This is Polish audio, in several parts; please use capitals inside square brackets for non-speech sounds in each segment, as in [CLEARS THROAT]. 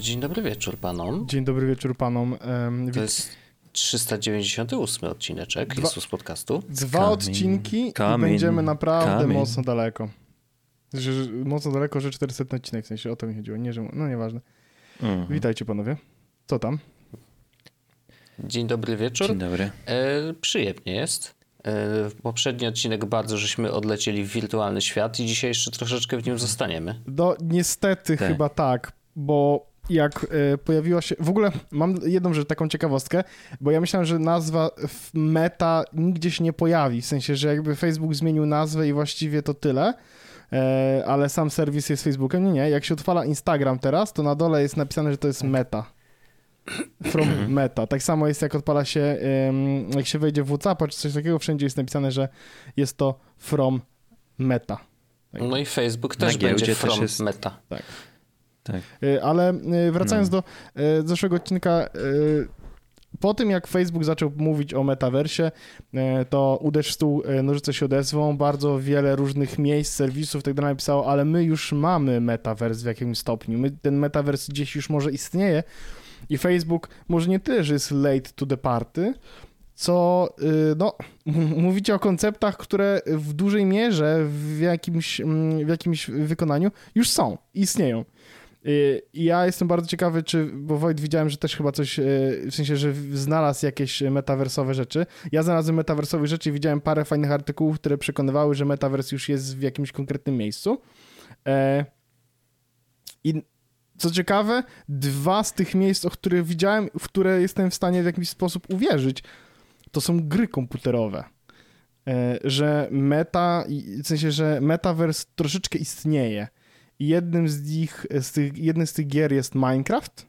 Dzień dobry wieczór panom. Dzień dobry wieczór panom. To jest 398 odcineczek Dwa, z podcastu. Dwa Kamień. odcinki Kamień. i będziemy naprawdę Kamień. mocno daleko. Że, mocno daleko, że 400 odcinek, w sensie o to mi chodziło. Nie, że, no nieważne. Mhm. Witajcie panowie. Co tam? Dzień dobry wieczór. Dzień dobry. E, przyjemnie jest. E, poprzedni odcinek bardzo żeśmy odlecieli w wirtualny świat i dzisiaj jeszcze troszeczkę w nim zostaniemy. No niestety tak. chyba tak, bo jak e, pojawiła się. W ogóle mam jedną rzecz, taką ciekawostkę, bo ja myślałem, że nazwa Meta nigdzie się nie pojawi. W sensie, że jakby Facebook zmienił nazwę i właściwie to tyle. E, ale sam serwis jest Facebookiem. Nie, nie. Jak się odpala Instagram teraz, to na dole jest napisane, że to jest Meta. From mhm. Meta. Tak samo jest, jak odpala się, jak się wejdzie w WhatsApp czy coś takiego, wszędzie jest napisane, że jest to From Meta. Tak. No i Facebook też będzie From jest... Meta. Tak. Tak. Y, ale y, wracając no. do y, zeszłego odcinka, po tym jak Facebook zaczął mówić o metaversie, to uderz w stół, nożyce się odezwą, bardzo wiele różnych miejsc, serwisów tak dalej napisało, ale my już mamy metavers w jakimś stopniu, my, ten metavers gdzieś już może istnieje i Facebook może nie tyle, że jest late to the party, co no, [LAUGHS] mówicie o konceptach, które w dużej mierze w jakimś, mm, w jakimś wykonaniu już są, istnieją. I ja jestem bardzo ciekawy, czy, bo Wojt widziałem, że też chyba coś, e, w sensie, że znalazł jakieś metaversowe rzeczy. Ja znalazłem metaversowe rzeczy i widziałem parę fajnych artykułów, które przekonywały, że metavers już jest w jakimś konkretnym miejscu. E, I co ciekawe, dwa z tych miejsc, o których widziałem, w które jestem w stanie w jakiś sposób uwierzyć, to są gry komputerowe. E, że meta, w sensie, że metavers troszeczkę istnieje i jednym z nich, z tych, jednym z tych gier jest Minecraft.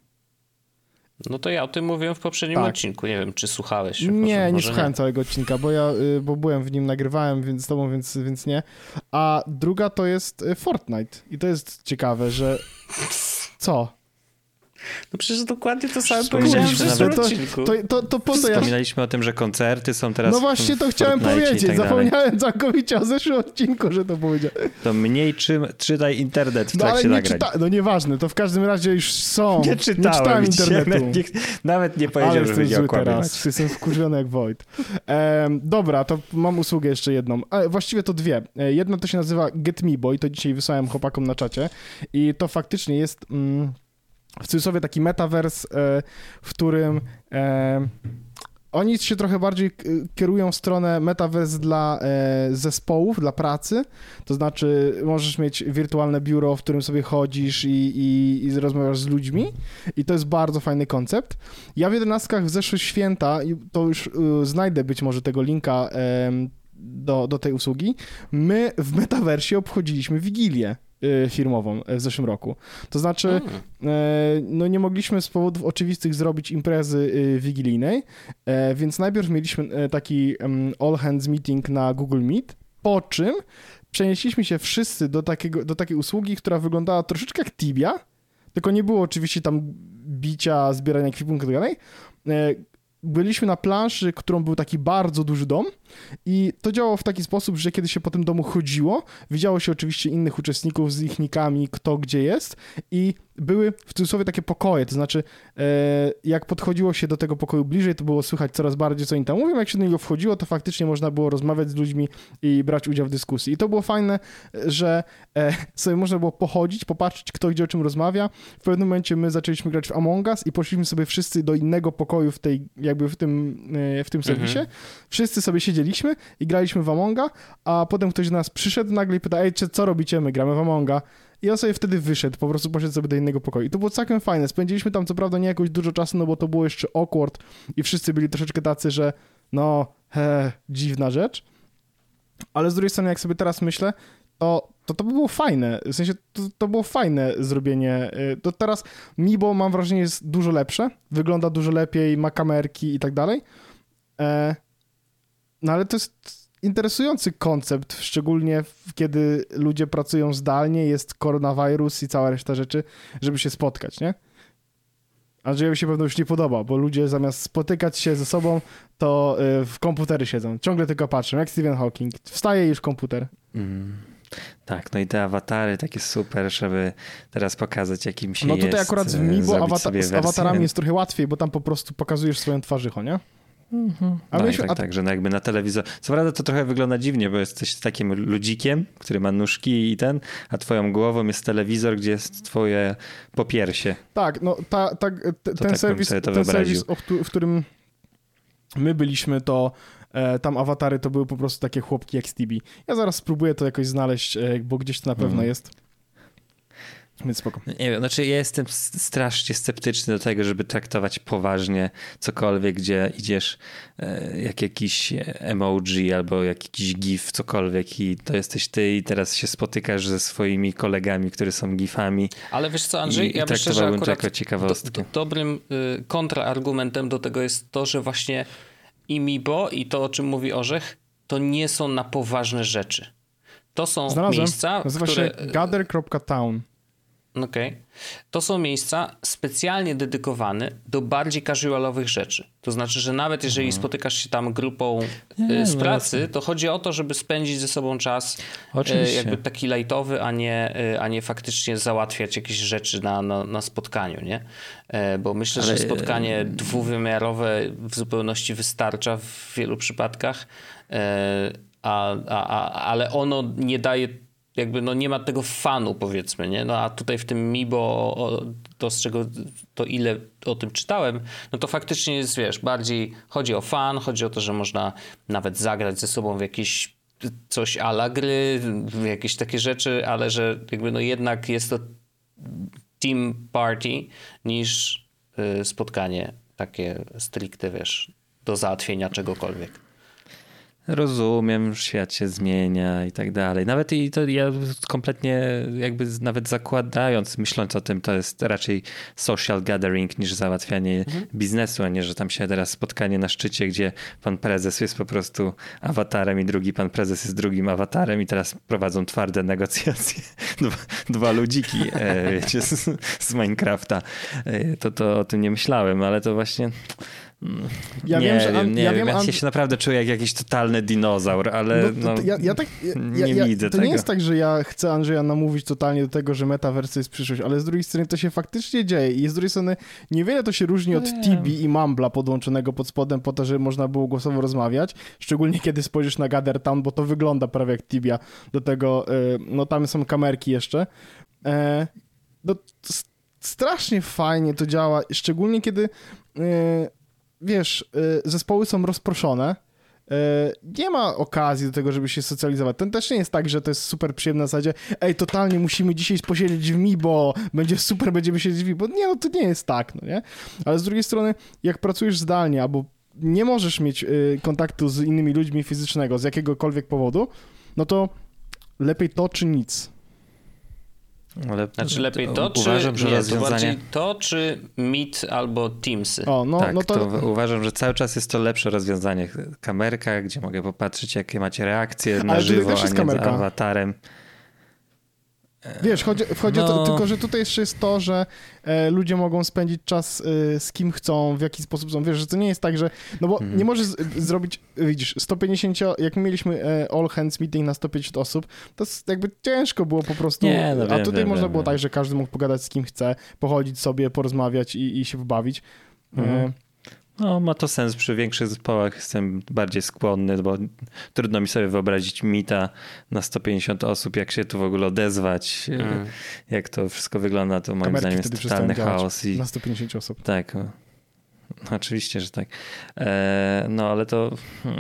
No to ja o tym mówiłem w poprzednim tak. odcinku. Nie wiem, czy słuchałeś. Nie, nie słuchałem nie. całego odcinka, bo ja y, bo byłem w nim, nagrywałem więc z tobą, więc, więc nie. A druga to jest y, Fortnite. I to jest ciekawe, że. [LAUGHS] Co? No przecież dokładnie to samo powiedziałem w zeszłym odcinku. To, to, to, po co ja... Wspominaliśmy o tym, że koncerty są teraz No właśnie to chciałem powiedzieć. Tak Zapomniałem całkowicie o zeszłym odcinku, że to powiedziałem. To mniej czym, czytaj internet w no, trakcie no, ale nie nagrań. Czyta... No nieważne, to w każdym razie już są. Nie czytałem, nie czytałem internetu. Nawet nie, nawet nie powiedział, że będzie teraz. Jestem wkurzony jak Wojt. E, dobra, to mam usługę jeszcze jedną. E, właściwie to dwie. E, jedna to się nazywa Get Me Boy, to dzisiaj wysłałem chłopakom na czacie i to faktycznie jest... Mm, w cudzysłowie taki metavers, e, w którym e, oni się trochę bardziej kierują w stronę metavers dla e, zespołów, dla pracy. To znaczy, możesz mieć wirtualne biuro, w którym sobie chodzisz i, i, i rozmawiasz z ludźmi. I to jest bardzo fajny koncept. Ja w jedenastkach w zeszłe święta, to już znajdę być może tego linka do, do tej usługi, my w metaversie obchodziliśmy Wigilię. Y, firmową y, w zeszłym roku. To znaczy, mm. e, no nie mogliśmy z powodów oczywistych zrobić imprezy y, wigilijnej, e, więc najpierw mieliśmy e, taki all hands meeting na Google Meet, po czym przenieśliśmy się wszyscy do, takiego, do takiej usługi, która wyglądała troszeczkę jak Tibia, tylko nie było oczywiście tam bicia, zbierania ekwipunku i tak byliśmy na planszy, którą był taki bardzo duży dom i to działało w taki sposób, że kiedy się po tym domu chodziło, widziało się oczywiście innych uczestników z ich nikami, kto gdzie jest i były w cudzysłowie takie pokoje, to znaczy e, jak podchodziło się do tego pokoju bliżej, to było słychać coraz bardziej, co oni tam mówią, jak się do niego wchodziło, to faktycznie można było rozmawiać z ludźmi i brać udział w dyskusji. I to było fajne, że e, sobie można było pochodzić, popatrzeć, kto gdzie o czym rozmawia. W pewnym momencie my zaczęliśmy grać w Among Us i poszliśmy sobie wszyscy do innego pokoju w tej, jakby w tym, e, w tym serwisie. Mhm. Wszyscy sobie siedzieliśmy i graliśmy w Amonga, a potem ktoś do nas przyszedł nagle i pyta, ej, co robicie? My gramy w Amonga. I on sobie wtedy wyszedł, po prostu poszedł sobie do innego pokoju. I to było całkiem fajne. Spędziliśmy tam co prawda nie jakoś dużo czasu, no bo to było jeszcze awkward i wszyscy byli troszeczkę tacy, że no, he, dziwna rzecz. Ale z drugiej strony, jak sobie teraz myślę, to to, to by było fajne. W sensie, to, to było fajne zrobienie. Y, to teraz Mibo, mam wrażenie, jest dużo lepsze. Wygląda dużo lepiej, ma kamerki i tak dalej. E, no ale to jest interesujący koncept, szczególnie kiedy ludzie pracują zdalnie, jest koronawirus i cała reszta rzeczy, żeby się spotkać, nie? Andrzejowi się pewno już nie podoba, bo ludzie zamiast spotykać się ze sobą, to y, w komputery siedzą. Ciągle tylko patrzą, jak Stephen Hawking. Wstaje już komputer. Mm. Tak, no i te awatary takie super, żeby teraz pokazać, jakim się No jest. tutaj akurat w e, Mibo zrobić awata- z awatarami jest trochę łatwiej, bo tam po prostu pokazujesz swoją twarzycho, nie? A No tak, a- tak, że no jakby na telewizor. Co prawda to trochę wygląda dziwnie, bo jesteś takim ludzikiem, który ma nóżki i ten, a twoją głową jest telewizor, gdzie jest twoje popiersie. Tak, no ta, ta, te, ten tak serwis, ten wyobraził. serwis w którym my byliśmy, to e, tam awatary to były po prostu takie chłopki jak Stevie. Ja zaraz spróbuję to jakoś znaleźć, e, bo gdzieś to na pewno Mhm. jest. Więc spoko. Nie wiem, znaczy ja jestem strasznie sceptyczny do tego, żeby traktować poważnie cokolwiek, gdzie idziesz e, jak jakiś emoji albo jakiś gif, cokolwiek i to jesteś ty i teraz się spotykasz ze swoimi kolegami, którzy są gifami. Ale wiesz co, Andrzej, I- i ja myślę, że traktowałbym to akurat jako ciekawostkę. do, do, dobrym y, kontrargumentem do tego jest to, że właśnie i Mibo i to, o czym mówi Orzech, to nie są na poważne rzeczy. To są Znalazłem. miejsca, Nazywa które... się gather.town. Okej. To są miejsca specjalnie dedykowane do bardziej casualowych rzeczy. To znaczy, że nawet jeżeli spotykasz się tam grupą Nie, y, z no pracy, to chodzi o to, żeby spędzić ze sobą czas y, Oczywiście. jakby taki lightowy, a nie, y, a nie faktycznie załatwiać jakieś rzeczy na, na, na spotkaniu, nie? E, Bo myślę, Ale- że spotkanie dwuwymiarowe w zupełności wystarcza w wielu przypadkach, e, a, a, a, ale ono nie daje jakby no nie ma tego fanu powiedzmy, nie? No a tutaj w tym Mibo o, to z czego to ile o tym czytałem, no to faktycznie jest, wiesz, bardziej chodzi o fan, chodzi o to, że można nawet zagrać ze sobą w jakieś coś a la gry, w jakieś takie rzeczy, ale że jakby no jednak jest to team party niż y, spotkanie takie stricte, wiesz, do załatwienia czegokolwiek. Rozumiem, świat się zmienia i tak dalej. Nawet i to ja kompletnie jakby nawet zakładając, myśląc o tym, to jest raczej social gathering niż załatwianie biznesu, a nie, że tam się teraz spotkanie na szczycie, gdzie pan prezes jest po prostu awatarem i drugi pan prezes jest drugim awatarem i teraz prowadzą twarde negocjacje. [LAUGHS] Dwa, dwa ludziki, e, wiecie, z, z Minecrafta. E, to, to o tym nie myślałem, ale to właśnie... Ja nie wiem, że An- nie ja wiem. Ja się naprawdę czuję jak jakiś totalny dinozaur, ale No, no, to- ja, ja tak, nie widzę To tego. nie jest tak, że ja chcę Andrzeja namówić totalnie do tego, że metaverse to jest przyszłość, ale z drugiej strony to się faktycznie dzieje i z drugiej strony niewiele to się różni od. Tibi i Mambla podłączonego pod spodem po to, żeby można było głosowo rozmawiać, szczególnie kiedy spojrzysz na Gather Town, bo to wygląda prawie jak Tibia. Do tego, y, no tam są kamerki jeszcze. E, no, strasznie fajnie to działa, szczególnie kiedy y, wiesz, y, zespoły są rozproszone, y, nie ma okazji do tego, żeby się socjalizować. To też nie jest tak, że to jest super przyjemne na zasadzie ej, totalnie musimy dzisiaj posiedzieć w mi, bo będzie super, będziemy siedzieć w mi, bo nie, no to nie jest tak, no nie? Ale z drugiej strony, jak pracujesz zdalnie, albo nie możesz mieć y, kontaktu z innymi ludźmi fizycznego z jakiegokolwiek powodu, no to lepiej to czy nic. Ale Znaczy lepiej to, czy uważam, że nie, to rozwiązanie... bardziej to, czy Meet albo Teamsy. O, no, tak, no to, to... uważam, że cały czas jest to lepsze rozwiązanie. Kamerka, gdzie mogę popatrzeć, jakie macie reakcje na Ale żywo, a nie z awatarem. Wiesz, chodzi, chodzi o to, No. tylko że tutaj jeszcze jest to, że e, ludzie mogą spędzić czas e, z kim chcą, w jaki sposób chcą. Wiesz, że to nie jest tak, że. No bo Mhm. nie możesz z, zrobić, widzisz, 150, jak mieliśmy e, all hands meeting na 150 osób, to jakby ciężko było po prostu. Nie, no a wiem, tutaj wiem, można wiem, było tak, że każdy mógł pogadać z kim chce, pochodzić sobie, porozmawiać i, i się wbawić. Mhm. E, No, ma to sens. Przy większych zespołach jestem bardziej skłonny, bo trudno mi sobie wyobrazić mita na 150 osób, jak się tu w ogóle odezwać, Mm. jak to wszystko wygląda, to moim kamerki zdaniem jest totalny chaos. I... na 150 osób. Tak. o. Oczywiście, że tak. E, no ale to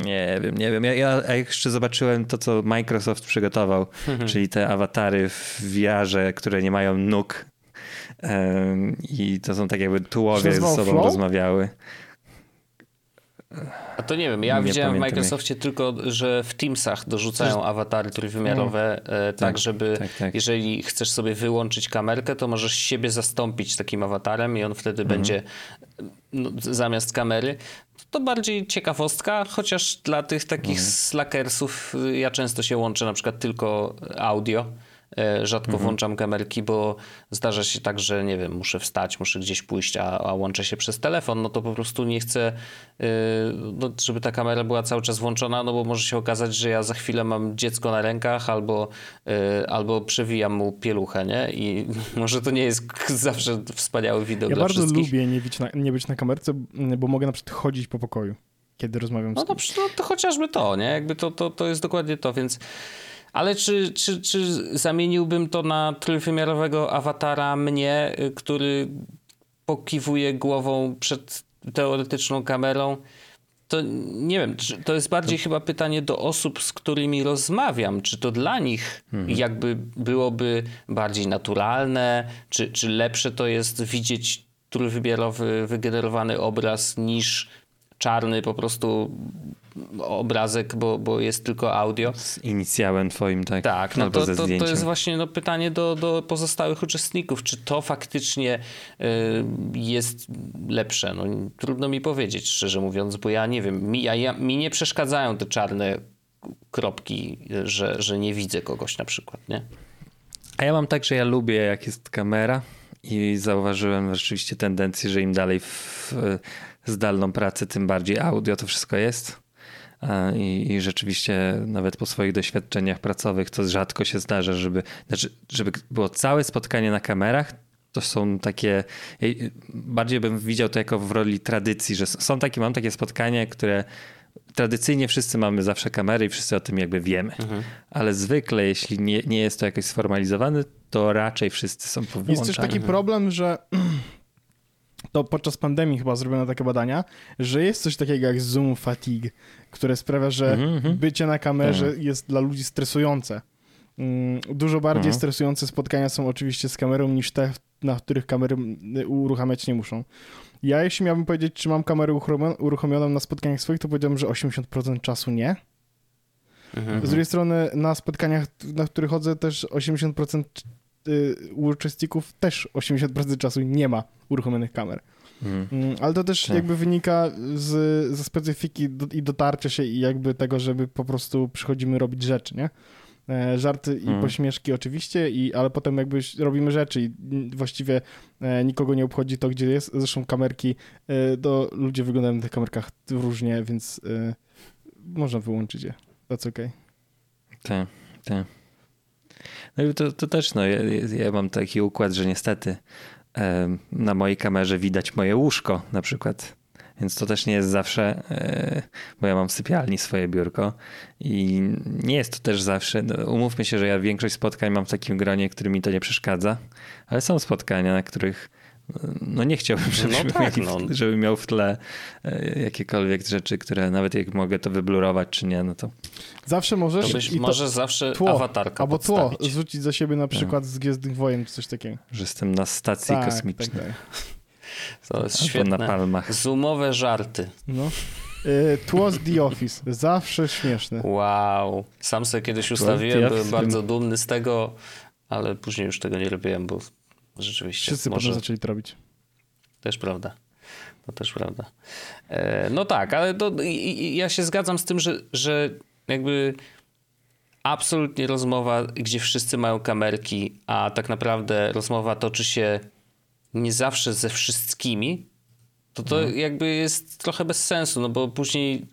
nie wiem, nie wiem. Ja, ja jeszcze zobaczyłem to, co Microsoft przygotował, czyli te awatary w VR-ze, które nie mają nóg. Em, I to są tak jakby tułowie ze sobą Flow? rozmawiały. A to nie wiem, ja Nie widziałem w Microsoftie tylko, że w Teamsach dorzucają awatary trójwymiarowe, e, tak, żeby tak, tak. jeżeli chcesz sobie wyłączyć kamerkę, to możesz siebie zastąpić takim awatarem i on wtedy Mhm. będzie no, zamiast kamery. To bardziej ciekawostka, chociaż dla tych takich Mhm. slackersów y, ja często się łączę na przykład tylko audio. E, Rzadko Mhm. włączam kamerki, bo zdarza się tak, że nie wiem, muszę wstać, muszę gdzieś pójść, a, a łączę się przez telefon, no to po prostu nie chcę, yy, no, żeby ta kamera była cały czas włączona, no bo może się okazać, że ja za chwilę mam dziecko na rękach albo, yy, albo przewijam mu pieluchę, nie? I [LAUGHS] może to nie jest [LAUGHS] zawsze wspaniały widok Ja dla bardzo wszystkich. lubię nie być, na, nie być na kamerce, bo mogę na przykład chodzić po pokoju, kiedy rozmawiam No z to, no to chociażby to, nie? Jakby to, to, to jest dokładnie to, więc... Ale czy, czy, czy zamieniłbym to na trójwymiarowego awatara mnie, y, który pokiwuje głową przed teoretyczną kamerą? To nie wiem, to jest bardziej chyba pytanie do osób, z którymi rozmawiam. Czy to dla nich jakby byłoby bardziej naturalne, czy, czy lepsze to jest widzieć trójwymiarowy, wygenerowany obraz niż czarny po prostu obrazek, bo, bo jest tylko audio. Z inicjałem twoim, tak? Tak, no to, to, to jest właśnie no, pytanie do, do pozostałych uczestników, czy to faktycznie y, jest lepsze. No, trudno mi powiedzieć, szczerze mówiąc, bo ja nie wiem, mi, ja, ja, mi nie przeszkadzają te czarne kropki, że, że nie widzę kogoś na przykład, nie? A ja mam tak, że ja lubię jak jest kamera i zauważyłem rzeczywiście tendencję, że im dalej w zdalną pracę, tym bardziej audio to wszystko jest. A, I, I rzeczywiście nawet po swoich doświadczeniach pracowych to rzadko się zdarza, żeby, znaczy, żeby było całe spotkanie na kamerach. To są takie, ja bardziej bym widział to jako w roli tradycji, że są takie, mam takie spotkania, które tradycyjnie wszyscy mamy zawsze kamery i wszyscy o tym jakby wiemy. Ale zwykle, jeśli nie, nie jest to jakoś sformalizowane, to raczej wszyscy są powyłączani. Jest też taki problem, że [CLEARS THROAT] to podczas pandemii chyba zrobiono takie badania, że jest coś takiego jak zoom fatigue, które sprawia, że Mhm, bycie na kamerze jest dla ludzi stresujące. Mm, Dużo bardziej Mhm. stresujące spotkania są oczywiście z kamerą niż te, na których kamery mm, uruchamiać nie muszą. Ja jeśli miałbym powiedzieć, czy mam kamerę uruchomioną, na spotkaniach swoich, to powiedziałbym, że 80% czasu nie. Mhm. Z drugiej strony na spotkaniach, na których chodzę też 80% y, uczestników też 80% czasu nie ma uruchomionych kamer. Mhm. Mm, Ale to też Tak. jakby wynika z, ze specyfiki do, i dotarcia się i jakby tego, żeby po prostu przychodzimy robić rzeczy, nie? E, Żarty i Mhm. pośmieszki oczywiście, i, ale potem jakby robimy rzeczy i właściwie e, nikogo nie obchodzi to, gdzie jest. Zresztą kamerki, e, to ludzie wyglądają na tych kamerkach różnie, więc e, można wyłączyć je. That's okay. Tak, tak. No i to, to też, no, ja, ja mam taki układ, że niestety na mojej kamerze widać moje łóżko na przykład. Więc to też nie jest zawsze, e, bo ja mam w sypialni swoje biurko i nie jest to też zawsze, no, umówmy się, że ja większość spotkań mam w takim gronie, który mi to nie przeszkadza, ale są spotkania, na których no nie chciałbym, żebyśmy No tak, mieli, no. żeby miał w tle e, jakiekolwiek rzeczy, które nawet jak mogę to wyblurować czy nie, no to Zawsze możesz To byś i może zawsze tło, awatarka albo tło zrzucić za siebie na przykład z Gwiezdnych Wojen czy coś takiego. że jestem na stacji Tak, kosmicznej. tak, tak. To jest świetne. na palmach. Zoomowe żarty. No. Y, Tło z The Office. Zawsze śmieszne. Wow. Sam sobie kiedyś ustawiłem, byłem bardzo dumny z tego, ale później już tego nie robiłem, bo rzeczywiście Wszyscy może potem zaczęli to robić. też prawda. To też prawda. E, no tak, ale to, i, i, ja się zgadzam z tym, że, że jakby absolutnie rozmowa, gdzie wszyscy mają kamerki, a tak naprawdę rozmowa toczy się nie zawsze ze wszystkimi, to to jakby jest trochę bez sensu, no bo później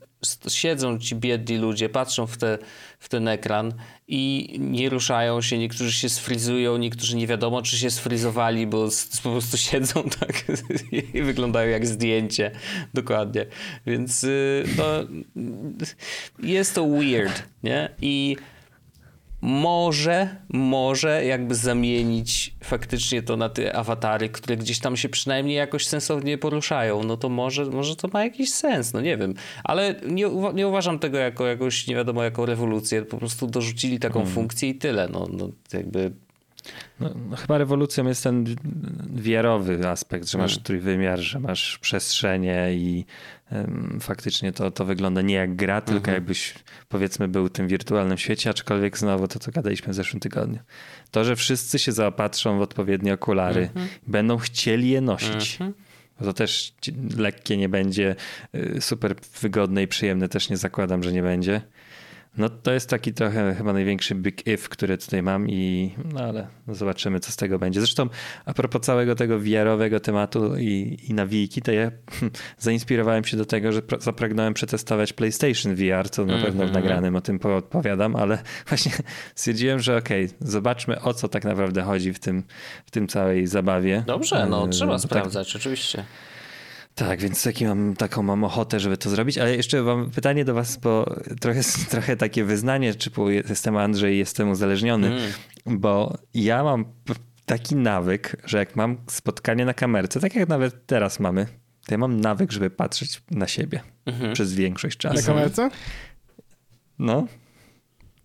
siedzą ci biedni ludzie, patrzą w, te, w ten ekran i nie ruszają się, niektórzy się sfrizują, niektórzy nie wiadomo, czy się sfrizowali, bo s- po prostu [LAUGHS] siedzą tak i wyglądają jak zdjęcie. Dokładnie. Więc y, no, jest to weird, nie? I może, może jakby zamienić faktycznie to na te awatary, które gdzieś tam się przynajmniej jakoś sensownie poruszają, no to może, może to ma jakiś sens, no nie wiem. Ale nie, nie uważam tego jako jakąś, nie wiadomo, jaką rewolucję, po prostu dorzucili taką funkcję i tyle, no, no jakby No, no, chyba rewolucją jest ten wiarowy aspekt, że masz Hmm. trójwymiar, że masz przestrzenie i em, faktycznie to, to wygląda nie jak gra, tylko Mhm. jakbyś powiedzmy był w tym wirtualnym świecie, aczkolwiek znowu to, co gadaliśmy w zeszłym tygodniu. To, że wszyscy się zaopatrzą w odpowiednie okulary, Mhm. będą chcieli je nosić. Bo to też lekkie nie będzie, y, super wygodne i przyjemne też nie zakładam, że nie będzie. No to jest taki trochę chyba największy big if, który tutaj mam i no ale zobaczymy co z tego będzie. Zresztą a propos całego tego VR-owego tematu i, i nawijki, to ja [LAUGHS] zainspirowałem się do tego, że pra- zapragnąłem przetestować PlayStation VR, co na pewno w Mhm. nagranym o tym opowiadam, ale [LAUGHS] właśnie stwierdziłem, że okej, zobaczmy o co tak naprawdę chodzi w tym, w tym całej zabawie. Dobrze, no E, trzeba tak- sprawdzać, oczywiście. Tak, więc taki mam, taką mam ochotę, żeby to zrobić, ale jeszcze mam pytanie do was, bo trochę, [LAUGHS] trochę takie wyznanie, typu jestem Andrzej, jestem uzależniony, Mm. bo ja mam taki nawyk, że jak mam spotkanie na kamerce, tak jak nawet teraz mamy, to ja mam nawyk, żeby patrzeć na siebie Mhm. przez większość Na czasu. kamerce? No,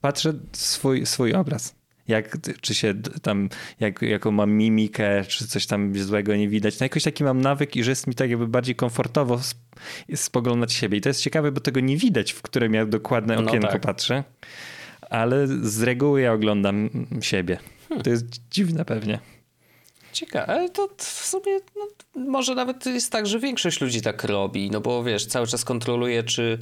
patrzę swój, swój obraz. Jak, czy się tam, jak, jaką mam mimikę, czy coś tam złego nie widać. No jakoś taki mam nawyk i że jest mi tak jakby bardziej komfortowo sp- spoglądać siebie. I to jest ciekawe, bo tego nie widać, w którym ja dokładne No okienko tak. patrzę. Ale z reguły ja oglądam siebie. Hmm. To jest dziwne pewnie. Ciekawe, ale to w sumie no, może nawet jest tak, że większość ludzi tak robi, no bo wiesz, cały czas kontroluje, czy,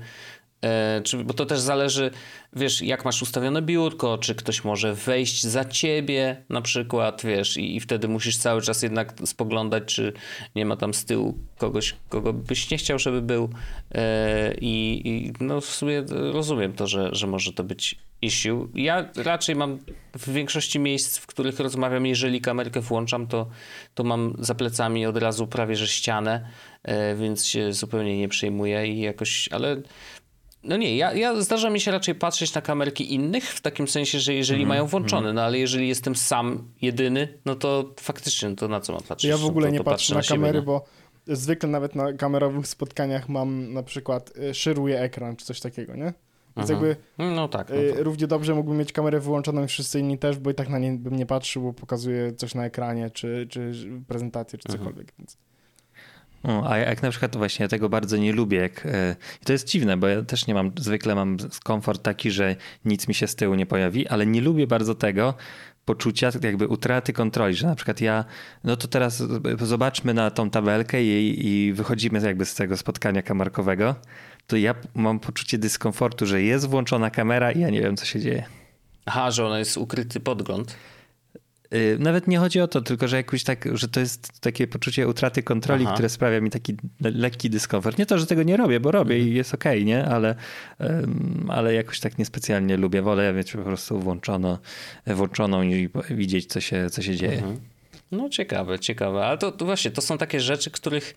czy bo to też zależy, wiesz, jak masz ustawione biurko, czy ktoś może wejść za ciebie na przykład, wiesz, i, i wtedy musisz cały czas jednak spoglądać, czy nie ma tam z tyłu kogoś, kogo byś nie chciał, żeby był e, i, i no w sumie rozumiem to, że, że może to być issue. Ja raczej mam w większości miejsc, w których rozmawiam, jeżeli kamerkę włączam, to, to mam za plecami od razu prawie że ścianę, e, więc się zupełnie nie przejmuję i jakoś, ale no nie, ja, ja zdarza mi się raczej patrzeć na kamerki innych, w takim sensie, że jeżeli Mhm, mają włączone, no ale jeżeli jestem sam, jedyny, no to faktycznie, no to na co mam patrzeć? Ja w ogóle to, nie to patrzę na siebie, kamery, no. bo zwykle nawet na kamerowych spotkaniach mam na przykład y, szyruję ekran czy coś takiego, nie? Więc Mhm. jakby No tak. No y, równie dobrze mógłbym mieć kamerę wyłączoną i wszyscy inni też, bo i tak na nie bym nie patrzył, bo pokazuje coś na ekranie, czy, czy prezentację, czy Mhm. cokolwiek. Więc. A jak na przykład właśnie ja tego bardzo nie lubię. Jak, I to jest dziwne, bo ja też nie mam, zwykle mam komfort taki, że nic mi się z tyłu nie pojawi, ale nie lubię bardzo tego poczucia jakby utraty kontroli, że na przykład ja, no to teraz zobaczmy na tą tabelkę i, i wychodzimy jakby z tego spotkania kamerkowego, to ja mam poczucie dyskomfortu, że jest włączona kamera i ja nie wiem, co się dzieje. Aha, że ona jest ukryty podgląd. Y, Nawet nie chodzi o to, tylko że jakoś tak, że to jest takie poczucie utraty kontroli, Aha. które sprawia mi taki le- lekki dyskomfort. Nie to, że tego nie robię, bo robię Mhm. i jest okej, nie? Ale, ale jakoś tak niespecjalnie lubię. Wolę mieć po prostu włączono, włączoną i widzieć, co się, co się dzieje. Mhm. No ciekawe, ciekawe. Ale to, to właśnie, to są takie rzeczy, których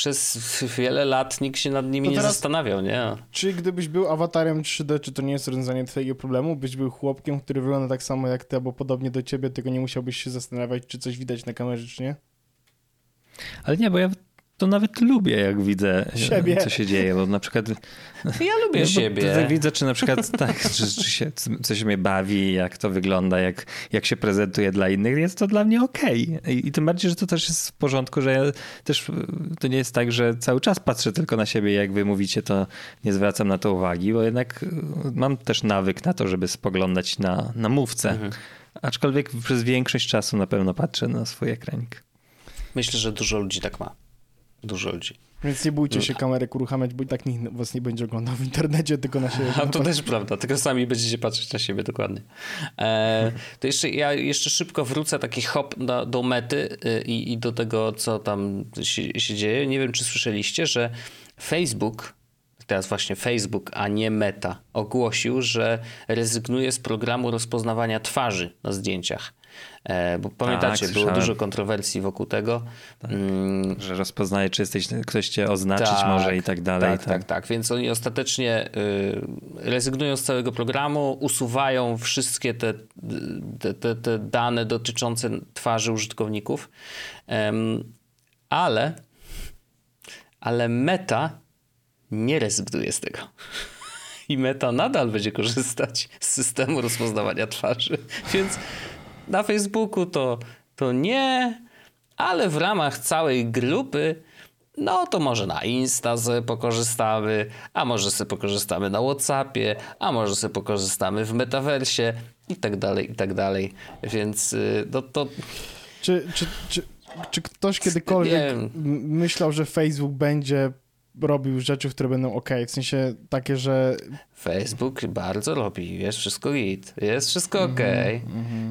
przez wiele lat nikt się nad nimi To nie teraz- zastanawiał, nie? Czy gdybyś był awatarem 3D, czy to nie jest rozwiązanie twojego problemu? Byś był chłopkiem, który wygląda tak samo jak ty, albo podobnie do ciebie, tylko nie musiałbyś się zastanawiać, czy coś widać na kamerze, czy nie? Ale nie, bo ja to nawet lubię, jak widzę, Siebie. co się dzieje, bo na przykład Ja lubię No, siebie. tak Widzę, czy na przykład [LAUGHS] tak, czy, czy się, coś mnie bawi, jak to wygląda, jak, jak się prezentuje dla innych, jest to dla mnie okej. I, I tym bardziej, że to też jest w porządku, że ja też to nie jest tak, że cały czas patrzę tylko na siebie, jak wy mówicie, to nie zwracam na to uwagi, bo jednak y, mam też nawyk na to, żeby spoglądać na, na mówcę. Mhm. Aczkolwiek przez większość czasu na pewno patrzę na swój ekranik. Myślę, że dużo ludzi tak ma. Dużo ludzi. Więc nie bójcie No. się kamerek uruchamiać, bo i tak nikt was nie będzie oglądał w internecie, tylko na siebie. [LAUGHS] A to też prawda, tylko sami będziecie patrzeć na siebie dokładnie. E, to jeszcze ja jeszcze szybko wrócę taki hop do, do mety y, i, i do tego, co tam się, się dzieje. Nie wiem, czy słyszeliście, że Facebook, teraz właśnie Facebook, a nie Meta, ogłosił, że rezygnuje z programu rozpoznawania twarzy na zdjęciach. E, bo pamiętacie, było słyszałem. dużo kontrowersji wokół tego. Mm, Że rozpoznaje, czy jesteś, ktoś cię oznaczyć Tak, może i tak dalej. Tak, tak, tak. Więc oni ostatecznie y, rezygnują z całego programu, usuwają wszystkie te, te, te, te dane dotyczące twarzy użytkowników, ale, ale Meta nie rezygnuje z tego. [LAUGHS] I Meta nadal będzie korzystać z systemu rozpoznawania twarzy. Więc Na Facebooku to, to nie, ale w ramach całej grupy no to może na Insta sobie pokorzystamy, a może sobie pokorzystamy na Whatsappie, a może sobie pokorzystamy w metaversie i tak dalej, i tak dalej. Więc y, no to... Czy, czy, czy, czy ktoś kiedykolwiek myślał, że Facebook będzie robił rzeczy, które będą ok? W sensie takie, że Facebook bardzo robi, jest wszystko git, jest wszystko okej.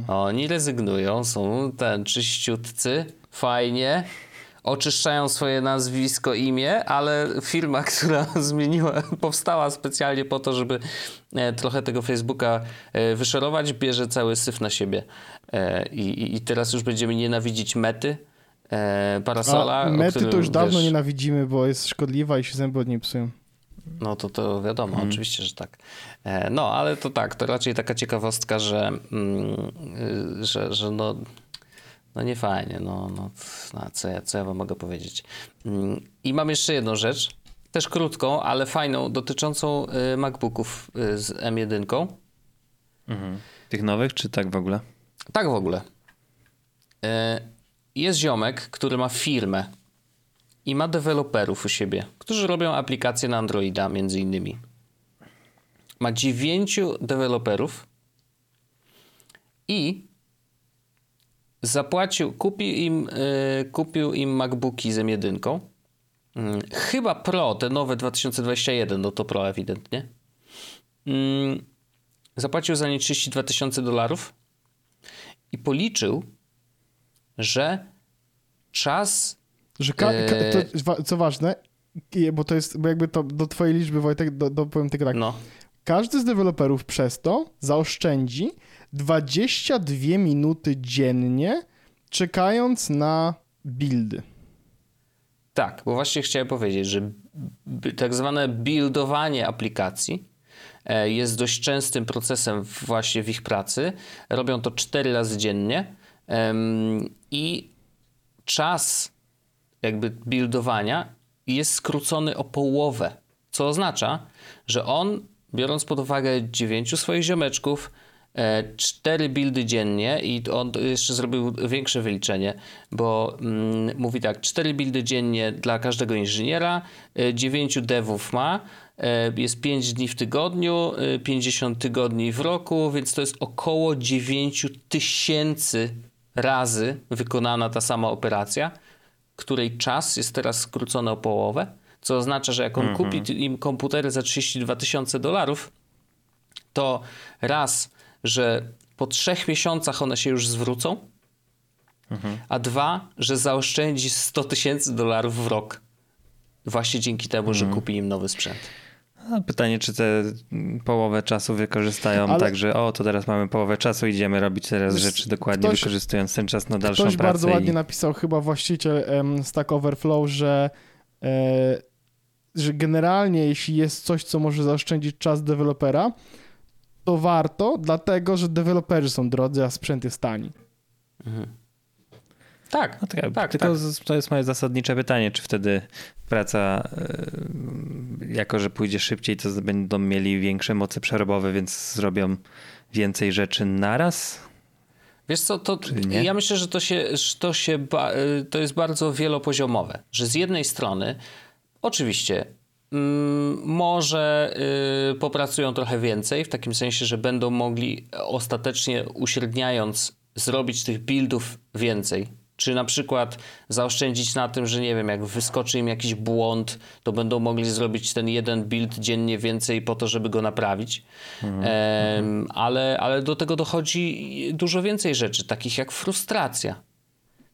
Oni rezygnują, są ten czyściutcy, fajnie, oczyszczają swoje nazwisko, imię, ale firma, [LAUGHS] która zmieniła, powstała specjalnie po to, żeby e, trochę tego Facebooka e, wyszorować, bierze cały syf na siebie. E, I, i- I teraz już będziemy nienawidzić mety, e, parasola. a mety którym, to już dawno wiesz, nienawidzimy, bo jest szkodliwa i się zęby od niej psują. No to to wiadomo, Mhm. oczywiście, że tak. E, No, ale to tak, to raczej taka ciekawostka, że, mm, że, że no, no nie fajnie, no, no, no co, ja, co ja wam mogę powiedzieć. Mm, I mam jeszcze jedną rzecz, też krótką, ale fajną, dotyczącą y, MacBooków y, z M1. Tych nowych, czy tak w ogóle? Tak w ogóle. E, Jest ziomek, który ma firmę i ma deweloperów u siebie, którzy robią aplikacje na Androida między innymi. Ma dziewięciu deweloperów i zapłacił, kupił im, e, kupił im MacBooki z M1. Mm, Chyba Pro, te nowe 2021, no to Pro ewidentnie. Mm, Zapłacił za nie 32 tysiące dolarów i policzył, że czas. Że ka- ka- Eee. to, co ważne, bo to jest, bo jakby to do twojej liczby, Wojtek, do, do, powiem tylko tak. No, Każdy z deweloperów przez to zaoszczędzi 22 minuty dziennie, czekając na buildy. tak, bo właśnie chciałem powiedzieć, że tak zwane buildowanie aplikacji e, jest dość częstym procesem właśnie w ich pracy. Robią to 4 razy dziennie i czas jakby buildowania jest skrócony o połowę, co oznacza, że on, biorąc pod uwagę dziewięciu swoich ziomeczków, e, cztery buildy dziennie i on jeszcze zrobił większe wyliczenie, bo mm, mówi tak, cztery buildy dziennie dla każdego inżyniera, e, dziewięciu devów ma, e, jest 5 dni w tygodniu, e, 50 tygodni w roku, więc to jest około 9 tysięcy razy wykonana ta sama operacja której czas jest teraz skrócony o połowę, co oznacza, że jak on kupi ty- im komputery za 32 tysiące dolarów, to raz, że po trzech miesiącach one się już zwrócą, a dwa, że zaoszczędzi 100 tysięcy dolarów w rok. Właśnie dzięki temu, że kupi im nowy sprzęt. A pytanie, czy te połowę czasu wykorzystają Ale- tak, że o, to teraz mamy połowę czasu, idziemy robić teraz Wiesz, rzeczy dokładnie, ktoś- wykorzystując ten czas na dalszą Ktoś pracę. bardzo ładnie i... napisał, chyba właściciel em, Stack Overflow, że, e, że generalnie jeśli jest coś, co może zaoszczędzić czas dewelopera, to warto, dlatego że deweloperzy są drodzy, a sprzęt jest tani. Tak, No tak, tak, tylko tak. to jest moje zasadnicze pytanie, czy wtedy praca, y, jako że pójdzie szybciej, to będą mieli większe moce przerobowe, więc zrobią więcej rzeczy naraz? Wiesz co, to ja myślę, że to się, że to się y, to jest bardzo wielopoziomowe, że z jednej strony oczywiście mm, może y, popracują trochę więcej, w takim sensie, że będą mogli ostatecznie uśredniając zrobić tych buildów więcej. Czy na przykład zaoszczędzić na tym, że nie wiem, jak wyskoczy im jakiś błąd, to będą mogli zrobić ten jeden build dziennie więcej po to, żeby go naprawić. Em, ale, ale do tego dochodzi dużo więcej rzeczy, takich jak frustracja.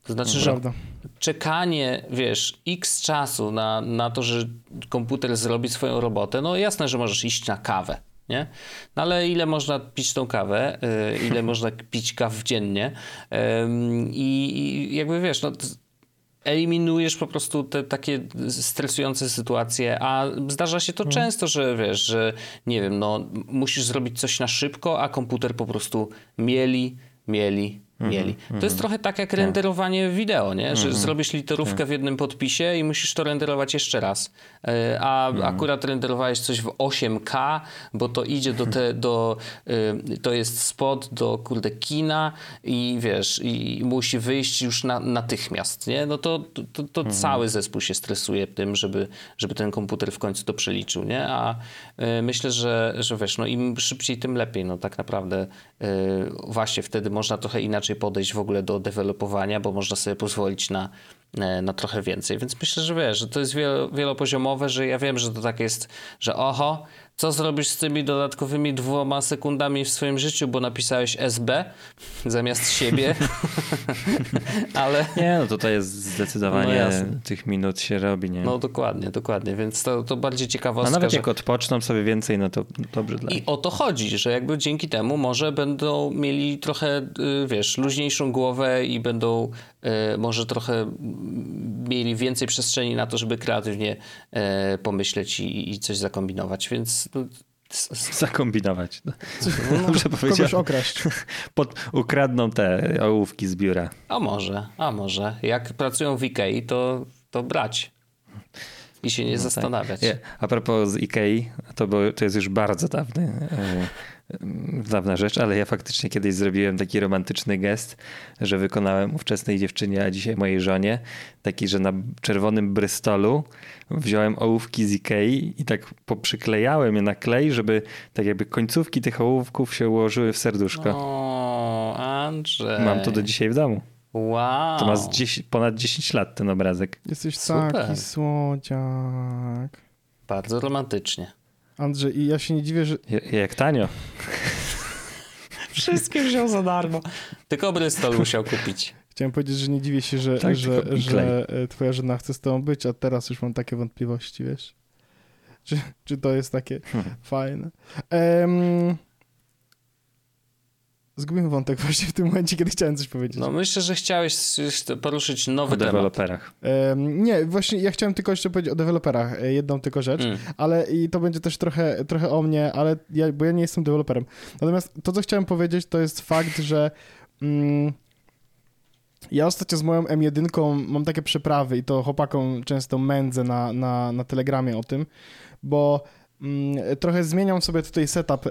To znaczy, że Prawda. czekanie, wiesz, x czasu na, na to, że komputer zrobi swoją robotę, no jasne, że możesz iść na kawę, nie? No ale ile można pić tą kawę, y, ile można [LAUGHS] pić kaw dziennie? I, jakby wiesz, no eliminujesz po prostu te takie stresujące sytuacje, a zdarza się to często, że wiesz, że nie wiem, no musisz zrobić coś na szybko, a komputer po prostu mieli, mieli, mieli. To jest trochę tak jak renderowanie wideo, nie? że zrobisz literówkę w jednym podpisie i musisz to renderować jeszcze raz. E, A akurat renderowałeś coś w 8K, bo to idzie do te, do, y, to jest spot do kurde kina i wiesz, i musi wyjść już na, natychmiast, nie? No to, to, to cały zespół się stresuje tym, żeby, żeby ten komputer w końcu to przeliczył, nie? A y, myślę, że, że wiesz, no im szybciej, tym lepiej, no tak naprawdę właśnie wtedy można trochę inaczej podejść w ogóle do dewelopowania, bo można sobie pozwolić na, e, na trochę więcej. Więc myślę, że wiesz, że to jest wielo, wielopoziomowe, że ja wiem, że to tak jest, że oho, co zrobisz z tymi dodatkowymi dwoma sekundami w swoim życiu, bo napisałeś SB zamiast siebie, [LAUGHS] ale... Nie, no tutaj jest No zdecydowanie jasne. tych minut się robi, nie? No dokładnie, dokładnie, więc to, to bardziej A ciekawostka, nawet że... jak odpoczną sobie więcej, no to dobrze dla I nich. o to chodzi, że jakby dzięki temu może będą mieli trochę, y, wiesz, luźniejszą głowę i będą y, może trochę mieli więcej przestrzeni na to, żeby kreatywnie e, pomyśleć i, i coś zakombinować, więc no, Zakombinować. No. Dobrze Kogoś powiedziałem. okraść. [LAUGHS] Pod, ukradną te ołówki z biura. a może, a może. Jak pracują w Ikei, to, to brać i się nie zastanawiać. Nie, A propos z Ikei, to, było, to jest już bardzo dawny, e, dawna rzecz, ale ja faktycznie kiedyś zrobiłem taki romantyczny gest, że wykonałem ówczesnej dziewczynie, a dzisiaj mojej żonie, taki, że na czerwonym brystolu wziąłem ołówki z Ikei i tak poprzyklejałem je na klej, żeby tak jakby końcówki tych ołówków się ułożyły w serduszko. O, Andrzej. Mam to do dzisiaj w domu. Wow. To ma z 10, ponad 10 lat ten obrazek. Jesteś Super. taki słodziak. Bardzo romantycznie. Andrzej, i ja się nie dziwię, że... Ja- Jak tanio. [LAUGHS] Wszystkie wziął za darmo. Tylko Bristol musiał kupić. Chciałem powiedzieć, że nie dziwię się, że, Tak, że, że e, twoja żona chce z tobą być, a teraz już mam takie wątpliwości, wiesz? Czy, czy to jest takie Hmm. fajne? Em... Zgubiłem wątek właśnie w tym momencie, kiedy chciałem coś powiedzieć. No myślę, że chciałeś poruszyć nowy O temat. deweloperach. Em, nie, właśnie ja chciałem tylko jeszcze powiedzieć o deweloperach, e, jedną tylko rzecz, Mm. ale i to będzie też trochę, trochę o mnie, ale ja, bo ja nie jestem deweloperem. Natomiast to, co chciałem powiedzieć, to jest fakt, że mm, ja ostatnio z moją M1 mam takie przeprawy i to chłopakom często mędzę na, na, na Telegramie o tym, bo trochę zmieniam sobie tutaj setup,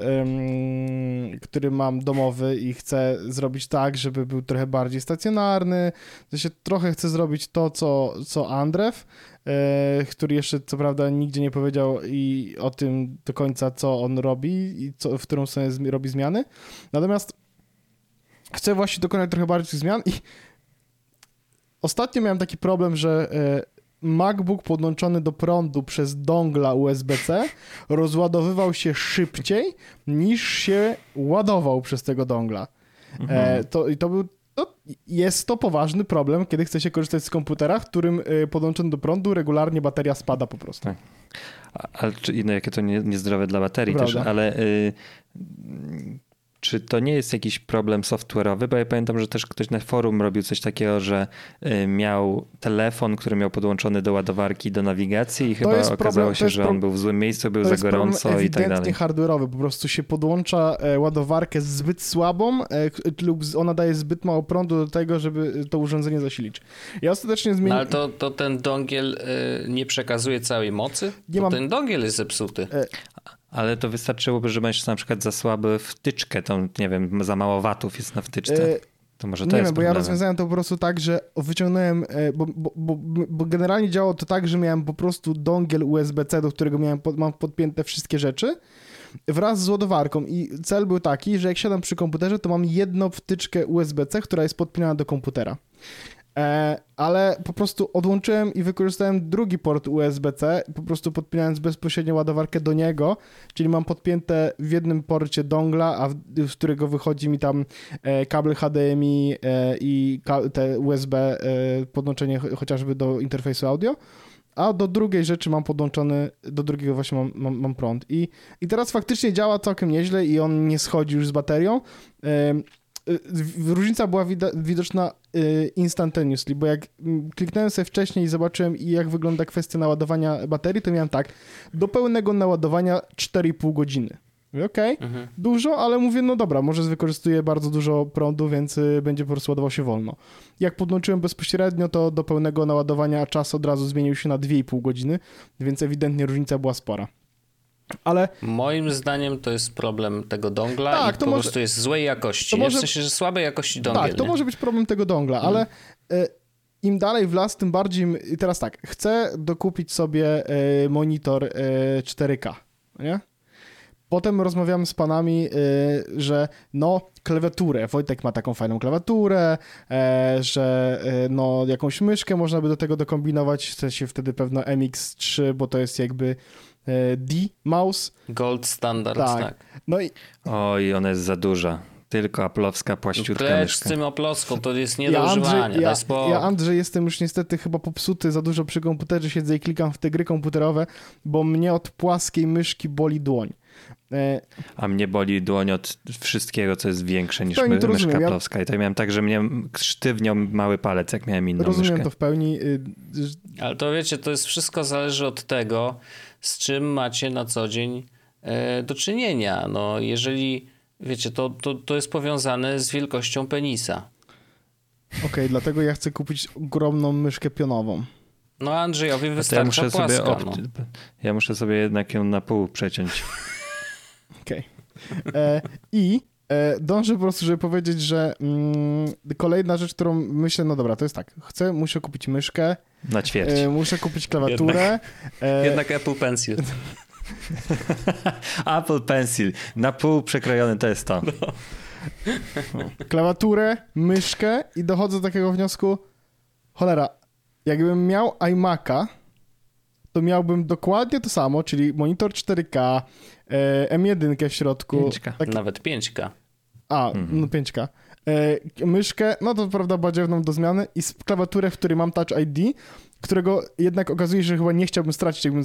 który mam domowy i chcę zrobić tak, żeby był trochę bardziej stacjonarny, sensie trochę chcę zrobić to, co, co Andrew, e, który jeszcze co prawda nigdzie nie powiedział i o tym do końca, co on robi i co, w którą stronę robi zmiany. Natomiast chcę właśnie dokonać trochę bardziej zmian i ostatnio miałem taki problem, że e, MacBook podłączony do prądu przez dongla USB-C rozładowywał się szybciej niż się ładował przez tego dongla. E, to, I to był to jest to poważny problem, kiedy chce się korzystać z komputera, w którym e, podłączony do prądu regularnie bateria spada po prostu. Tak. Ale czy, no jakie to nie, niezdrowe dla baterii To też, prawda. ale y, czy to nie jest jakiś problem software'owy? Bo ja pamiętam, że też ktoś na forum robił coś takiego, że y, miał telefon, który miał podłączony do ładowarki, do nawigacji i chyba jest okazało problem- to się, że on był w złym miejscu, był To za gorąco i tak dalej. hardware'owy, po prostu się podłącza e, ładowarkę zbyt słabą e, lub ona daje zbyt mało prądu do tego, żeby to urządzenie zasilić. Ja ostatecznie No, zmieniłem... ale to, to ten dongiel y, nie przekazuje całej mocy? Nie to mam- ten dongiel jest zepsuty. Ale to wystarczyłoby, że masz na przykład za słaby wtyczkę, tą, nie wiem, za mało watów jest na wtyczce. E, To może to nie jest wiem, bo ja rozwiązałem to po prostu tak, że wyciągnąłem, e, bo, bo, bo, bo generalnie działało to tak, że miałem po prostu dongiel USB-C, do którego miałem pod, mam podpięte wszystkie rzeczy wraz z ładowarką i cel był taki, że jak siadam przy komputerze, to mam jedną wtyczkę USB-C, która jest podpinana do komputera. E, ale po prostu odłączyłem i wykorzystałem drugi port USB-C, po prostu podpinając bezpośrednio ładowarkę do niego, czyli mam podpięte w jednym porcie dongla, a w, z którego wychodzi mi tam e, kabel HDMI e, i ka- te USB, e, podłączenie ch- chociażby do interfejsu audio, a do drugiej rzeczy mam podłączony, do drugiego właśnie mam, mam, mam prąd. I, I teraz faktycznie działa całkiem nieźle i on nie schodzi już z baterią. W- Różnica była widoczna y, instantaneously, bo jak mm, kliknąłem sobie wcześniej i zobaczyłem jak wygląda kwestia naładowania baterii, to miałem tak, do pełnego naładowania 4,5 godziny. Okej, Mhm. dużo, ale mówię, no dobra, może wykorzystuję bardzo dużo prądu, więc y, będzie po prostu ładował się wolno. Jak podłączyłem bezpośrednio, to do pełnego naładowania czas od razu zmienił się na 2,5 godziny, więc ewidentnie różnica była spora. Ale Moim zdaniem to jest problem tego dongla Tak, i to po może- prostu jest złej jakości. to nie? może- W sensie, że słabej jakości dongiel. tak, to nie? może być problem tego dongla, ale e, im dalej w las, tym bardziej. I teraz tak, chcę dokupić sobie e, monitor e, 4K, nie? Potem rozmawiamy z panami, e, że no, klawiaturę. Wojtek ma taką fajną klawiaturę, e, że e, no, jakąś myszkę można by do tego dokombinować. Chce się wtedy pewno MX3, bo to jest jakby e, D mouse. Gold standard, Tak. tak. No i Oj, ona jest za duża. Tylko aplowska, płaściutka Precz z tym oploską, to jest nie Ja do używania. Andrzej, ja, daj spokój. ja Andrzej jestem już niestety chyba popsuty za dużo przy komputerze, siedzę i klikam w te gry komputerowe, bo mnie od płaskiej myszki boli dłoń. E, A mnie boli dłoń od wszystkiego, co jest większe niż my, rozumiem. myszka Ja- aplowska. I to miałem tak, że mnie sztywniał mały palec, jak miałem inną rozumiem myszkę. to w pełni. y, Ale to wiecie, to jest wszystko zależy od tego, z czym macie na co dzień e, do czynienia. No, jeżeli, wiecie, to, to, to jest powiązane z wielkością penisa. Okej, dlatego ja chcę kupić ogromną myszkę pionową. No, Andrzejowi To ja wystarcza muszę, płaska. sobie no. opt- ja muszę sobie jednak ją na pół przeciąć. [LAUGHS] Okej. E, I e, dążę po prostu, żeby powiedzieć, że mm, kolejna rzecz, którą myślę, no dobra, to jest tak, chcę, muszę kupić myszkę, Na ćwierć. e, muszę kupić klawiaturę. E, Jednak Apple Pencil. [LAUGHS] Apple Pencil. Na pół przekrojony to jest to. klawiaturę, myszkę i dochodzę do takiego wniosku, cholera, jakbym miał iMac'a, to miałbym dokładnie to samo, czyli monitor 4K, e, M1 w środku. 5K. Tak, Nawet 5K. a, Mhm. no 5K. E, myszkę, no to prawda badziewną do zmiany i klawiaturę, w której mam Touch ID, którego jednak okazuje się, że chyba nie chciałbym stracić, jakbym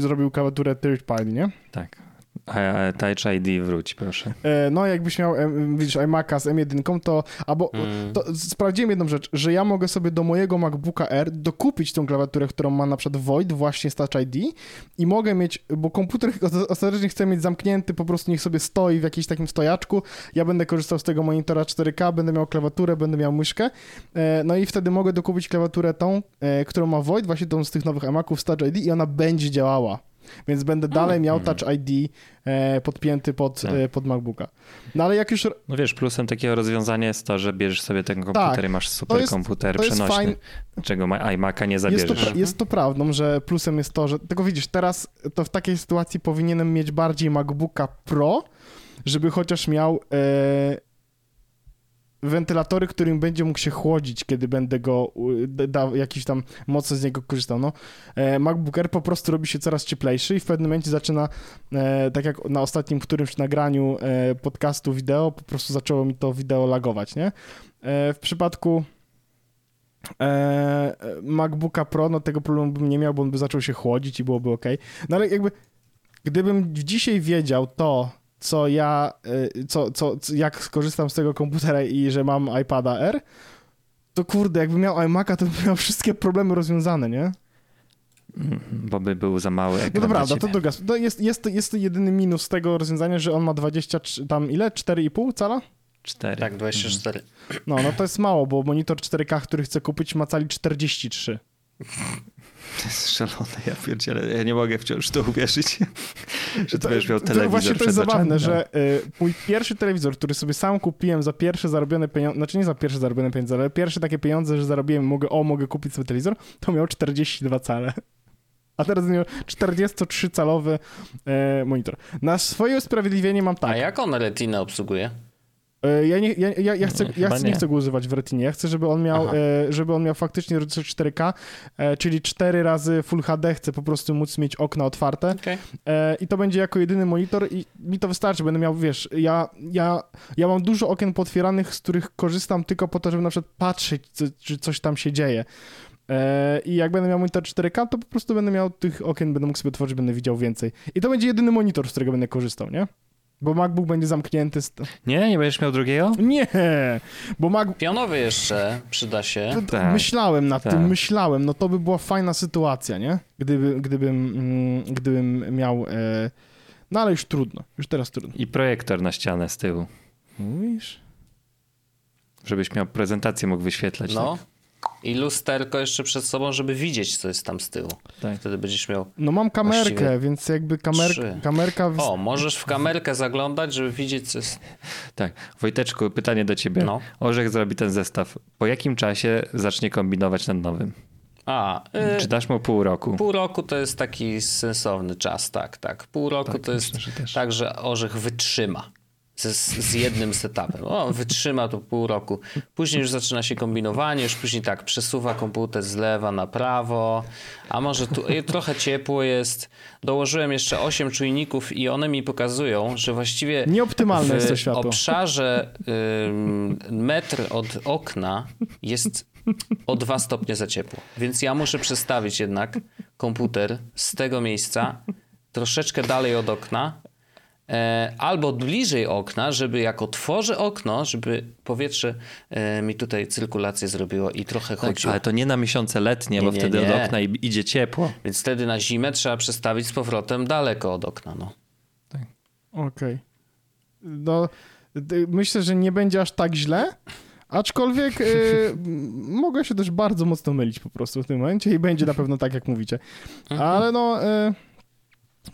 zrobił klawiaturę third party, nie? Tak. A Touch ID wróć, proszę. E, no jakbyś miał, widzisz, iMac'a z M1, to, albo, Mm. to sprawdziłem jedną rzecz, że ja mogę sobie do mojego MacBooka R dokupić tą klawiaturę, którą ma na przykład Void właśnie z Touch ID i mogę mieć, bo komputer [LAUGHS] ostatecznie chcę mieć zamknięty, po prostu niech sobie stoi w jakimś takim stojaczku, ja będę korzystał z tego monitora 4K, będę miał klawiaturę, będę miał myszkę, e, no i wtedy mogę dokupić klawiaturę tą, e, którą ma Void, właśnie tą z tych nowych iMaców z Touch ID i ona będzie działała. Więc będę dalej miał Touch ID e, podpięty pod, Tak. e, pod MacBooka. No ale jak już No wiesz, plusem takiego rozwiązania jest to, że bierzesz sobie ten komputer i masz super Tak. jest- komputer to jest przenośny, fajne. czego ma- iMac'a nie Jest to, zabierzesz. jest to prawdą, że plusem jest to, że tylko widzisz, teraz to w takiej sytuacji powinienem mieć bardziej MacBooka Pro, żeby chociaż miał e, wentylatory, którym będzie mógł się chłodzić, kiedy będę go dał jakiś tam mocno z niego korzystał. No, e, MacBook Air po prostu robi się coraz cieplejszy i w pewnym momencie zaczyna, e, tak jak na ostatnim którymś nagraniu e, podcastu wideo, po prostu zaczęło mi to wideo lagować, nie? W przypadku MacBooka Pro, no tego problemu bym nie miał, bo on by zaczął się chłodzić i byłoby ok. No ale jakby, gdybym dzisiaj wiedział to, co ja, e, co, co, co, jak skorzystam z tego komputera i że mam iPada R, to kurde, jakbym miał iMac'a, to bym miał wszystkie problemy rozwiązane, nie? Mhm, Bo by był za mały ekran No to dla prawda, to druga. To jest, jest, to- jest to jedyny minus tego rozwiązania, że on ma 23, tam ile? 4,5 cala? Cztery. Tak, 24. No, no to jest mało, bo monitor 4K, który chcę kupić, ma cali 43. [LAUGHS] To jest szalone, ja pierdzielę. Ja nie mogę wciąż to uwierzyć, [LAUGHS] że ty będziesz miał to telewizor Właśnie to jest zabawne, No. że y, mój pierwszy telewizor, który sobie sam kupiłem za pierwsze zarobione pieniądze, znaczy nie za pierwsze zarobione pieniądze, ale pierwsze takie pieniądze, że zarobiłem, mogę, o, mogę kupić sobie telewizor, to miał 42 cale. A teraz miał 43-calowy e, monitor. Na swoje usprawiedliwienie mam A tak. jak on Retina obsługuje? E, Ja, nie, ja, ja, ja, chcę, ja chcę, nie nie. chcę go używać w Retinie. Ja chcę, żeby on miał, Aha. e, żeby on miał faktycznie rozdzielczość 4K, e, czyli 4 razy Full HD. Chcę po prostu móc mieć okna otwarte. E, I to będzie jako jedyny monitor i mi to wystarczy. Będę miał, wiesz, ja, ja, ja mam dużo okien potwieranych, z których korzystam tylko po to, żeby na przykład patrzeć, co, czy coś tam się dzieje. I jak będę miał monitor 4K, to po prostu będę miał tych okien, będę mógł sobie otworzyć, będę widział więcej. I to będzie jedyny monitor, z którego będę korzystał, nie? Bo MacBook będzie zamknięty. Z... Nie, nie będziesz miał drugiego? Nie! Bo Mac... Pionowy jeszcze przyda się. To, to Tak, myślałem nad tak. tym, myślałem, no to by była fajna sytuacja, nie? Gdyby, gdybym, mm, gdybym miał, e, No ale już trudno, już teraz trudno. I projektor na ścianę z tyłu, Mówisz? żebyś miał prezentację, mógł wyświetlać. No. I lusterko jeszcze przed sobą, żeby widzieć, co jest tam z tyłu. Tak. Wtedy będziesz miał. No mam kamerkę, Właściwie więc jakby kamer... trzy. kamerka... W... O, możesz w kamerkę zaglądać, żeby widzieć, co jest. Tak. Wojteczku, pytanie do ciebie. No. Orzech zrobi ten zestaw. Po jakim czasie zacznie kombinować nad nowym? A, y, Czy dasz mu pół roku? pół roku to jest taki sensowny czas, tak, tak. Pół roku Tak, to jest myślę, że tak, że orzech wytrzyma. Z, z jednym setupem. O, wytrzyma to pół roku. Później już zaczyna się kombinowanie, już później tak, przesuwa komputer z lewa na prawo, a może tu i trochę ciepło jest. Dołożyłem jeszcze 8 czujników i one mi pokazują, że właściwie Nieoptymalne w jest to światło. obszarze ym, metr od okna jest o 2 stopnie za ciepło. Więc ja muszę przestawić jednak komputer z tego miejsca troszeczkę dalej od okna e, albo bliżej okna, żeby jak otworzę okno, żeby powietrze e, mi tutaj cyrkulację zrobiło i trochę Tak, chodziło. ale to nie na miesiące letnie, Nie, bo nie, wtedy nie. od okna i- idzie ciepło. Więc wtedy na zimę trzeba przestawić z powrotem daleko od okna. No. Okej. No, y, myślę, że nie będzie aż tak źle, aczkolwiek y, [LAUGHS] mogę się też bardzo mocno mylić po prostu w tym momencie i będzie na pewno tak, jak mówicie. Ale no, y,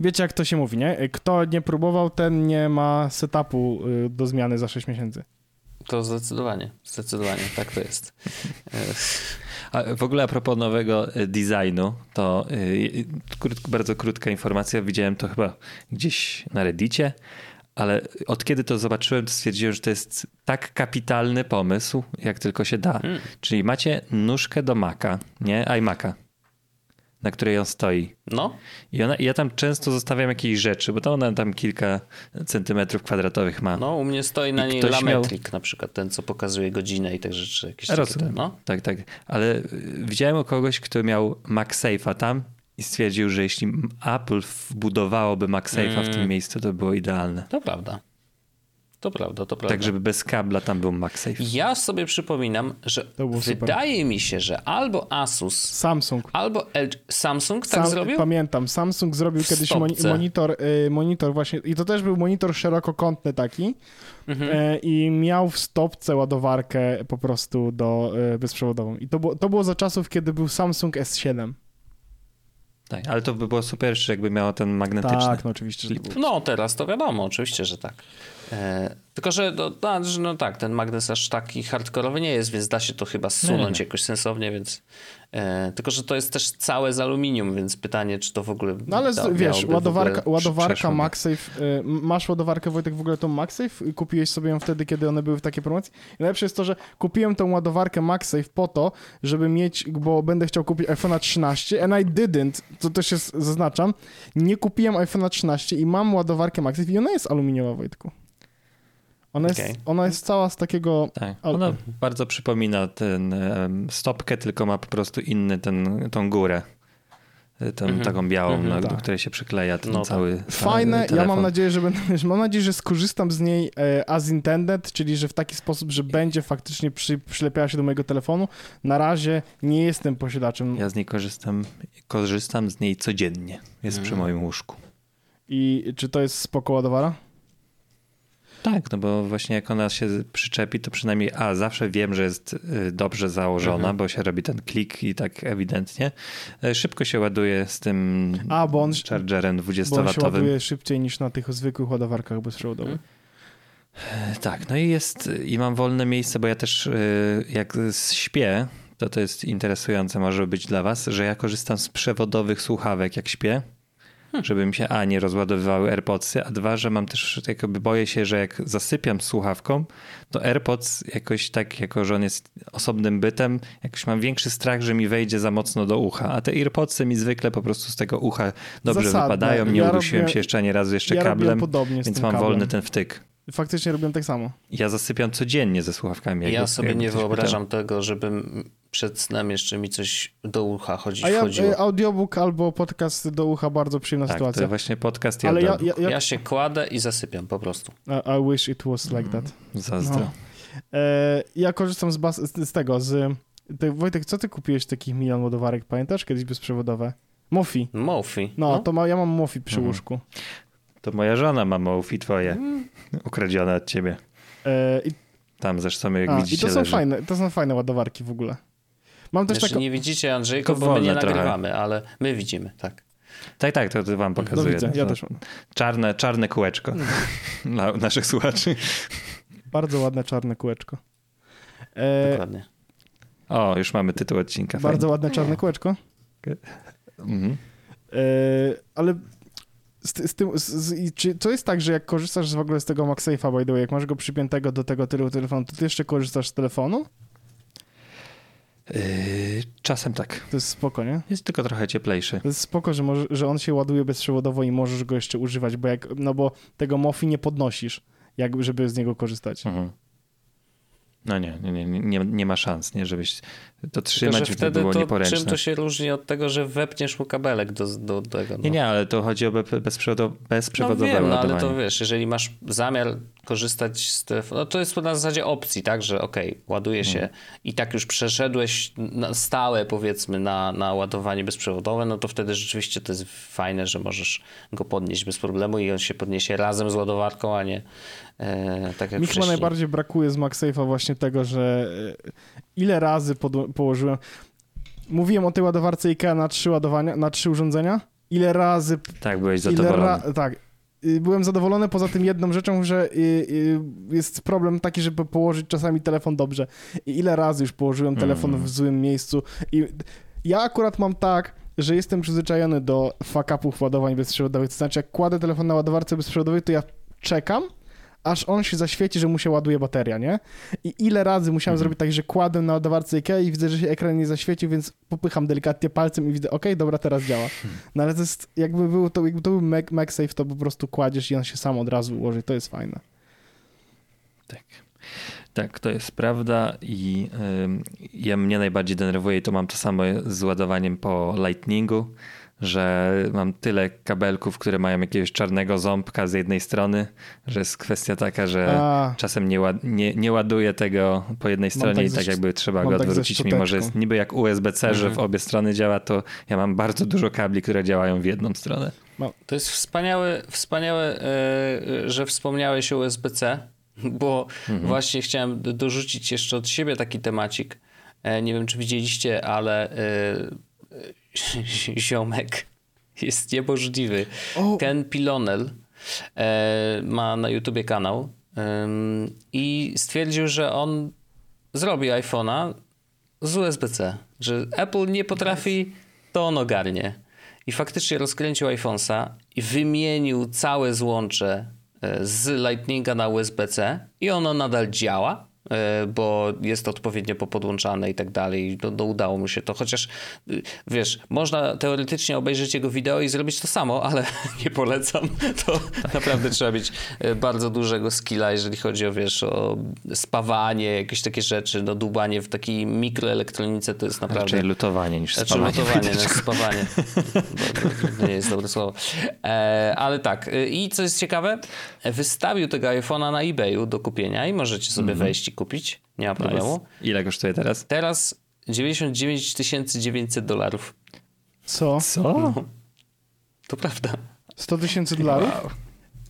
wiecie jak to się mówi, nie? Kto nie próbował, ten nie ma setupu y, do zmiany za 6 miesięcy. To zdecydowanie, zdecydowanie, tak to jest. [LAUGHS] E, A w ogóle a propos nowego e, designu, to krót, bardzo krótka informacja. Widziałem to chyba gdzieś na Reddicie, ale od kiedy to zobaczyłem, to stwierdziłem, że to jest tak kapitalny pomysł, jak tylko się da. Mm. Czyli macie nóżkę do Maca, nie? iMac'a, na której on stoi. No, I, ona, ja tam często zostawiam jakieś rzeczy, bo to ona tam kilka centymetrów kwadratowych ma. no, u mnie stoi na I niej ktoś miał- lametrik na przykład, ten co pokazuje godzinę i te rzeczy. Jakieś takie, Rozumiem. no. Tak, tak. Ale y, widziałem o kogoś, kto miał MagSafe'a tam i stwierdził, że jeśli Apple wbudowałoby MagSafe'a w tym Mm. miejscu, to było idealne. To prawda. To prawda, to prawda. Tak, żeby bez kabla tam był MagSafe. Ja sobie przypominam, że wydaje mi się, że albo Asus, Samsung. albo LG, Samsung tak Sam- zrobił? Pamiętam, Samsung zrobił W kiedyś stopce. monitor, y, monitor właśnie, i to też był monitor szerokokątny taki Mhm. e, i miał w stopce ładowarkę po prostu do e, bezprzewodową. I to było, to było za czasów, kiedy był Samsung S7. Tak, ale to by było super, jakby miało ten magnetyczny. Tak, no oczywiście. Że było. No, teraz to wiadomo, oczywiście, że tak. E, tylko, że no, no, no tak, ten magnes aż taki hardkorowy nie jest, więc da się to chyba zsunąć Nie, jakoś sensownie, więc... E, tylko, że to jest też całe z aluminium, więc pytanie, czy to w ogóle... No ale da, wiesz, ładowarka, ładowarka. MagSafe, y, masz ładowarkę Wojtek w ogóle tą MagSafe? Kupiłeś sobie ją wtedy, kiedy one były w takiej promocji? I najlepsze jest to, że kupiłem tą ładowarkę MagSafe po to, żeby mieć, bo będę chciał kupić iPhone'a 13 and I didn't, to też jest, zaznaczam, nie kupiłem iPhone'a 13 i mam ładowarkę MagSafe i ona jest aluminiowa, Wojtku. Ona jest, Okej. ona jest cała z takiego... Tak, ona bardzo przypomina ten stopkę, tylko ma po prostu inny ten, tą górę. Y, Tą Mhm. taką białą, Mhm. na, do Tak. której się przykleja ten No tak. cały Fajne, ja telefon. mam nadzieję, że będę, mam nadzieję, że skorzystam z niej e, as intended, czyli że w taki sposób, że będzie faktycznie przy, przylepiała się do mojego telefonu. Na razie nie jestem posiadaczem Ja z niej korzystam, korzystam z niej codziennie. Jest przy Mhm. moim łóżku. i czy to jest spoko ładowara? Tak, no bo właśnie jak ona się przyczepi, to przynajmniej a, zawsze wiem, że jest y, dobrze założona, Mhm. bo się robi ten klik i tak ewidentnie. Y, Szybko się ładuje z tym A, bo on, chargerem bo on się 20-watowym. ładuje szybciej niż na tych zwykłych ładowarkach bezprzewodowych. Mhm. Tak, no i jest, i mam wolne miejsce, bo ja też y, jak śpię, to to jest interesujące może być dla was, że ja korzystam z przewodowych słuchawek jak śpię, żeby mi się a, nie rozładowywały AirPodsy, a dwa, że mam też jakby boję się, że jak zasypiam słuchawką, to AirPods jakoś tak, jako że on jest osobnym bytem, jakoś mam większy strach, że mi wejdzie za mocno do ucha, a te AirPodsy mi zwykle po prostu z tego ucha dobrze Zasadne. wypadają, nie Ja udusiłem robię- się jeszcze ani razu jeszcze ja kablem, więc mam kablem. wolny ten wtyk. Faktycznie robiłem tak samo. Ja zasypiam codziennie ze słuchawkami. Ja jakby- sobie jakby nie wyobrażam tego, żebym przed snem jeszcze mi coś do ucha chodzi, A ja wchodziło. e, audiobook albo podcast do ucha, bardzo przyjemna. Tak, to sytuacja. właśnie podcast Ale ja, ja, ja, Ja się kładę i zasypiam po prostu. I- I wish it was like that. Zazdro. No. E, ja korzystam z, bas, z, z tego, z... Ty, Wojtek, co ty kupiłeś takich milion ładowarek, pamiętasz? Kiedyś bezprzewodowe? Mofi. Mofi. No, to ma, ja mam Mofi przy Mhm. łóżku. To moja żona ma Mofi twoje. Ukradzione od ciebie. E, i, Tam zresztą, jak a, widzicie, I to są, leży. fajne, to są fajne ładowarki w ogóle. Mam też Jeszcze taką... nie widzicie Andrzejko, To bo my nie trochę. nagrywamy, ale my widzimy, tak. Tak, tak, to, to wam No pokazuję. widzę, ja też mam. Czarne, czarne kółeczko [LAUGHS] dla naszych słuchaczy. Bardzo ładne czarne kółeczko. E, Dokładnie. O, już mamy tytuł odcinka. bardzo ładne czarne kółeczko. Fajnie. Mhm. E, ale z, z tym, z, czy to jest tak, że jak korzystasz w ogóle z tego MagSafe'a, by the way, jak masz go przypiętego do tego tylu telefonu, to ty jeszcze korzystasz z telefonu? Yy, czasem tak. To jest spoko, nie? Jest tylko trochę cieplejszy. To jest spoko, że, może, że on się ładuje bezprzewodowo i możesz go jeszcze używać, bo jak, no bo tego MOFI nie podnosisz, jak, żeby z niego korzystać. Mhm. No nie, nie, nie, nie, nie ma szans, nie, żebyś to Tylko, trzymać, że to wtedy było to, nieporęczne. czym to się różni od tego, że wepniesz mu kabelek do, do tego? No. Nie, nie, ale to chodzi o be- bezprzewodo- No bezprzewodowe wiem, no ale to wiesz, jeżeli masz zamiar korzystać z telefonu, no to jest na zasadzie opcji, tak, że okej, ładuje się Mhm. i tak już przeszedłeś na stałe powiedzmy na, na ładowanie bezprzewodowe, no to wtedy rzeczywiście to jest fajne, że możesz go podnieść bez problemu i on się podniesie razem z ładowarką, a nie e, tak jak Mi chyba najbardziej brakuje z MagSafe'a właśnie tego, że e, ile razy podło- położyłem... Mówiłem o tej ładowarce IKEA na trzy ładowania, na trzy urządzenia. Ile razy Tak, byłeś zadowolony. ra- tak. Y, Byłem zadowolony poza tym jedną rzeczą, że y, y, jest problem taki, żeby położyć czasami telefon dobrze. I ile razy już położyłem telefon Mm. w złym miejscu. I ja akurat mam tak, że jestem przyzwyczajony do fuck-upów ładowań bezprzewodowych. To znaczy, jak kładę telefon na ładowarce bezprzewodowej, to ja czekam, aż on się zaświeci, że mu się ładuje bateria, nie? I ile razy musiałem Mhm. zrobić tak, że kładę na ładowarce IKEA i widzę, że się ekran nie zaświecił, więc popycham delikatnie palcem i widzę, okej, dobra, teraz działa. No ale to jest, jakby był to, jakby to był Mac, MagSafe, to po prostu kładziesz i on się sam od razu ułoży. To jest fajne. Tak. Tak, to jest prawda i ym, ja mnie najbardziej denerwuje i to mam to samo z ładowaniem po Lightningu, że mam tyle kabelków, które mają jakiegoś czarnego ząbka z jednej strony, że jest kwestia taka, że A, czasem nie, ład, nie, nie ładuję tego po jednej stronie tak i tak szcz- jakby trzeba go tak odwrócić, mimo że jest niby jak USB-C, że w Mhm. obie strony działa, to ja mam bardzo dużo kabli, które działają w jedną stronę. To jest wspaniałe, wspaniałe e, że wspomniałeś o USB-C, [LAUGHS] bo Mhm. właśnie chciałem dorzucić jeszcze od siebie taki temacik. E, Nie wiem, czy widzieliście, ale e, e, [LAUGHS] ziomek jest niemożliwy. o, Ken Pilonel e, ma na YouTubie kanał em, i stwierdził, że on zrobi iPhone'a z USB-C, że Apple nie potrafi, to on ogarnie. I faktycznie rozkręcił iPhone'a i wymienił całe złącze e, z Lightninga na USB-C i ono nadal działa, e, bo jest odpowiednio popodłączane i tak dalej. No, no udało mu się to, chociaż y, wiesz, można teoretycznie obejrzeć jego wideo i zrobić to samo, ale [LAUGHS] nie polecam. To naprawdę trzeba mieć e, bardzo dużego skilla, jeżeli chodzi o, wiesz, o spawanie, jakieś takie rzeczy, no dłubanie w takiej mikroelektronice to jest naprawdę... Raczej lutowanie niż spawanie. lutowanie, no, [LAUGHS] spawanie. Bo- bo To nie jest dobre słowo. E, ale tak, e, i co jest ciekawe, wystawił tego iPhone'a na eBayu do kupienia i możecie sobie wejść i kupić, nie ma problemu. Ile kosztuje teraz? Teraz 99 900 dolarów. co? Co? To prawda. 100 tysięcy dolarów?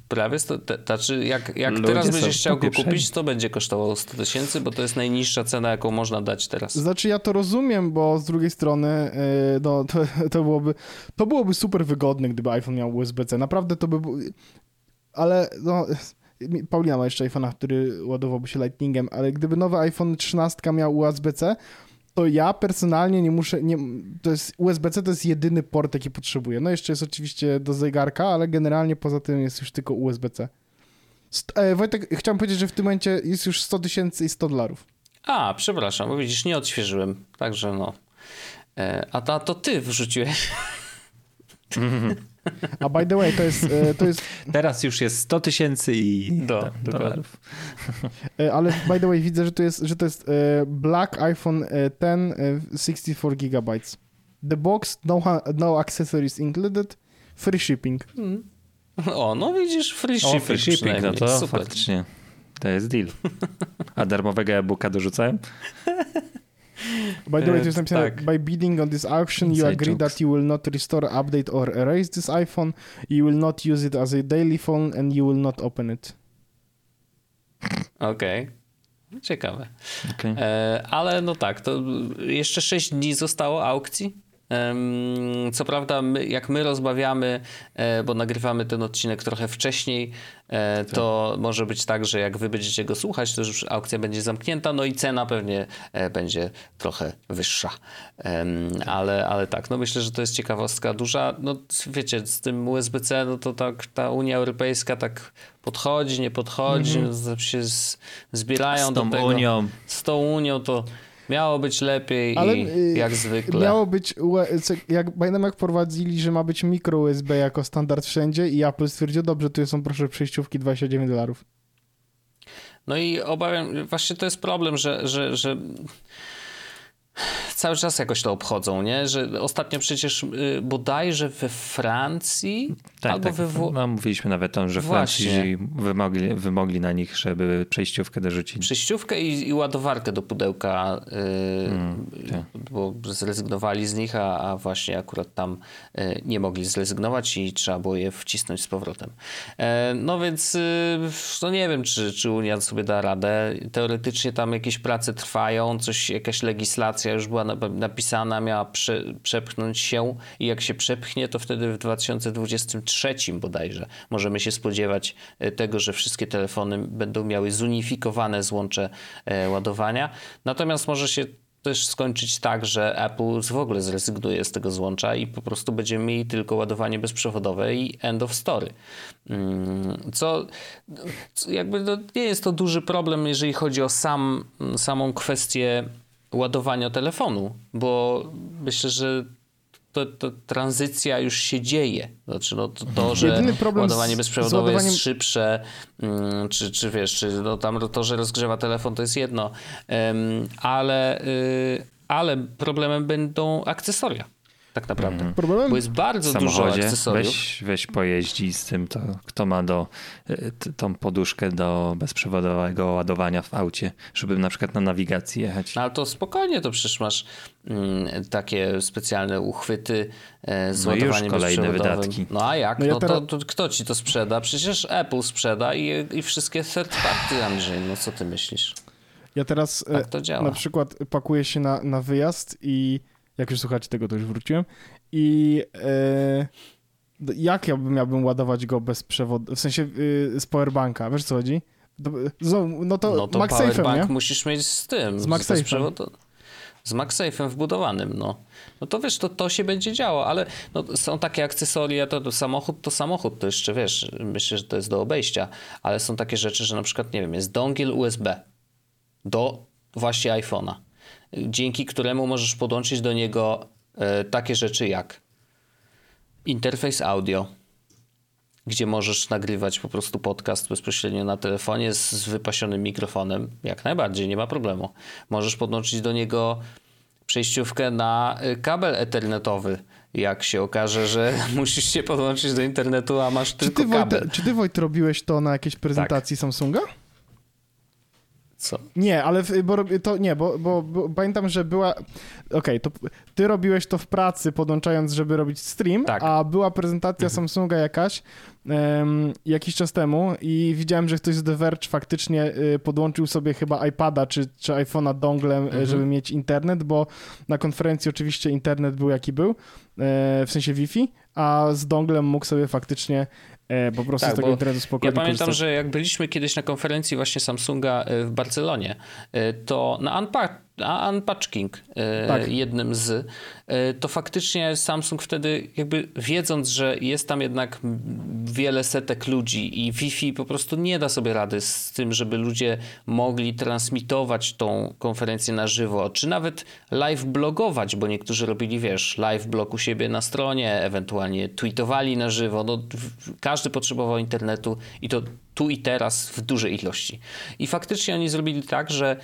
Prawie 100, te, znaczy jak, jak Ludzie teraz będziesz chciał go kupić, to będzie kosztowało 100 tysięcy, bo to jest najniższa cena, jaką można dać teraz. Znaczy ja to rozumiem, bo z drugiej strony e, no, to, to, byłoby, to byłoby super wygodne, gdyby iPhone miał USB-C. Naprawdę to by było... Ale no... [LAUGHS] Paulina ma jeszcze iPhone'a, który ładowałby się Lightningiem, ale gdyby nowy iPhone 13 miał USB-C, to ja personalnie nie muszę, nie, to jest USB-C to jest jedyny port, jaki potrzebuję. No jeszcze jest oczywiście do zegarka, ale generalnie poza tym jest już tylko USB-C. St- e, Wojtek, chciałem powiedzieć, że w tym momencie jest już 100 tysięcy i 100 dolarów. A, przepraszam, bo widzisz, nie odświeżyłem. Także no. E, a ta, to ty wrzuciłeś. [LAUGHS] A by the way, to jest, e, to jest Teraz już jest 100 tysięcy i Do, dokładnie. dolarów. E, Ale by the way, widzę, że to jest, że to jest e, Black iPhone e, 10 e, 64 GB. The box, no, no accessories included, free shipping. O, no widzisz, free O, shipping, free shipping, no to Super. faktycznie to jest deal. A darmowego e-booka dorzucałem? [LAUGHS] By the way, to jest E, napisane, tak. by bidding on this auction, you Inside agree jokes. that you will not restore, update or erase this iPhone, you will not use it as a daily phone and you will not open it. Okej. Ciekawe. Okej. E, ale no tak, to jeszcze 6 dni zostało aukcji. Co prawda, my, jak my rozmawiamy, e, bo nagrywamy ten odcinek trochę wcześniej, e, to może być tak, że jak wy będziecie go słuchać, to już aukcja będzie zamknięta, no i cena pewnie e, będzie trochę wyższa. Ale, ale tak, no myślę, że to jest ciekawostka duża. No wiecie, z tym USB-C, no to tak ta Unia Europejska tak podchodzi, nie podchodzi, no, to się z, zbierają Z do tą tego Unią. z tą Unią to miało być lepiej Ale i y, jak zwykle. Miało być, jak pamiętam jak wprowadzili, że ma być mikro USB jako standard wszędzie i Apple stwierdził, dobrze, tu są proszę przejściówki 29 dolarów. No i obawiam, właśnie to jest problem, że, że, że cały czas jakoś to obchodzą, nie? Że ostatnio przecież y, bodajże we Francji Tak, albo tak. we Wło- No, mówiliśmy nawet o tym, że Właśnie. Francuzi wymogli, wymogli na nich, żeby przejściówkę dorzucić. przejściówkę i, i ładowarkę do pudełka, y, Mm, tak. bo zrezygnowali z nich, a, a właśnie akurat tam y, nie mogli zrezygnować i trzeba było je wcisnąć z powrotem. E, no więc no nie wiem, czy, czy Unia sobie da radę. Teoretycznie tam jakieś prace trwają, coś, jakaś legislacja już była na- napisana, miała prze, przepchnąć się i jak się przepchnie, to wtedy w 2023 bodajże możemy się spodziewać e, tego, że wszystkie telefony będą miały zunifikowane złącze e, ładowania. Natomiast może się też skończyć tak, że Apple w ogóle zrezygnuje z tego złącza i po prostu będziemy mieli tylko ładowanie bezprzewodowe i end of story. Mm, Co, co jakby no, nie jest to duży problem, jeżeli chodzi o sam, samą kwestię ładowania telefonu, bo myślę, że to, to tranzycja już się dzieje. Znaczy, no, to, to że ładowanie bezprzewodowe ładowaniem- jest szybsze, mm, czy, czy wiesz, czy no, tam to, że rozgrzewa telefon, to jest jedno, ale, y, ale problemem będą akcesoria, tak naprawdę. Problemem Bo jest bardzo w dużo samochodzie akcesoriów. weź, weź pojeździ z tym, to kto ma do, y, t- tą poduszkę do bezprzewodowego ładowania w aucie, żeby na przykład na nawigacji jechać. No ale to spokojnie, to przecież masz mm, takie specjalne uchwyty e, z No i już ładowaniem kolejne bezprzewodowym. wydatki. No a jak? No No, ja teraz- to, to kto ci to sprzeda? Przecież Apple sprzeda i, i wszystkie third party, Andrzej. No co ty myślisz? Ja teraz e, Tak to działa. na przykład pakuję się na, na wyjazd i jak już słuchacie tego, to już wróciłem i e, jak ja bym miałbym ładować go bez przewodu, w sensie y, z powerbanka, wiesz co chodzi? Znowu, No to, No to MagSafe'em, powerbank nie? musisz mieć z tym. Z MagSafe'em. Z MagSafe'em wbudowanym, no. No to wiesz, to, to się będzie działo, ale no, są takie akcesoria, to, to samochód to samochód, to jeszcze wiesz, myślę, że to jest do obejścia, ale są takie rzeczy, że na przykład, nie wiem, jest dongiel USB do właśnie iPhone'a, dzięki któremu możesz podłączyć do niego e, takie rzeczy jak interfejs audio, gdzie możesz nagrywać po prostu podcast bezpośrednio na telefonie z, wypasionym mikrofonem, jak najbardziej, nie ma problemu. Możesz podłączyć do niego przejściówkę na y, kabel ethernetowy, jak się okaże, że [LAUGHS] musisz się podłączyć do internetu, a masz Czy tylko ty, kabel. Wojt, czy ty, Wojt, robiłeś to na jakiejś prezentacji Samsunga? Co? Nie, ale w, bo to nie, bo, bo, bo pamiętam, że była. Okej, to ty robiłeś to w pracy, podłączając, żeby robić stream, Tak. a była prezentacja Samsunga jakaś em, jakiś czas temu i widziałem, że ktoś z The Verge faktycznie y, podłączył sobie chyba iPada czy, czy iPhone'a donglem, Mhm. y, żeby mieć internet, bo na konferencji oczywiście internet był jaki był, e, w sensie Wi-Fi, a z donglem mógł sobie faktycznie e, po prostu Tak, z tego internetu Ja spokojnie pamiętam, korzystać. że jak byliśmy kiedyś na konferencji właśnie Samsunga y, w Barcelonie, to na Unpack, a Unpatching, y, Tak. jednym z, y, to faktycznie Samsung wtedy jakby wiedząc, że jest tam jednak wiele setek ludzi i Wi-Fi po prostu nie da sobie rady z tym, żeby ludzie mogli transmitować tą konferencję na żywo, czy nawet live blogować, bo niektórzy robili, wiesz, live blog u siebie na stronie, ewentualnie tweetowali na żywo, no każdy potrzebował internetu i to tu i teraz w dużej ilości. I faktycznie oni zrobili tak, że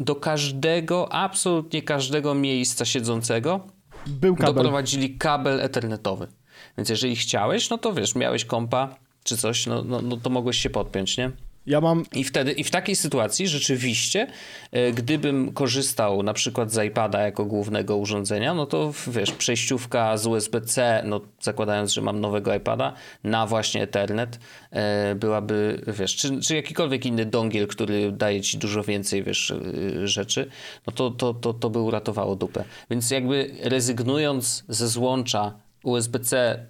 do każdego, absolutnie każdego miejsca siedzącego Był kabel. doprowadzili kabel ethernetowy. Więc jeżeli chciałeś, no to wiesz, miałeś kompa czy coś, no, no, no to mogłeś się podpiąć, nie? Ja mam I wtedy, i w takiej sytuacji rzeczywiście, e, gdybym korzystał na przykład z iPada jako głównego urządzenia, no to wiesz, przejściówka z USB-C, no zakładając, że mam nowego iPada, na właśnie Ethernet e, byłaby, wiesz, czy, czy jakikolwiek inny dongiel, który daje ci dużo więcej, wiesz, e, rzeczy, no to, to, to, to by uratowało dupę. Więc jakby rezygnując ze złącza USB-C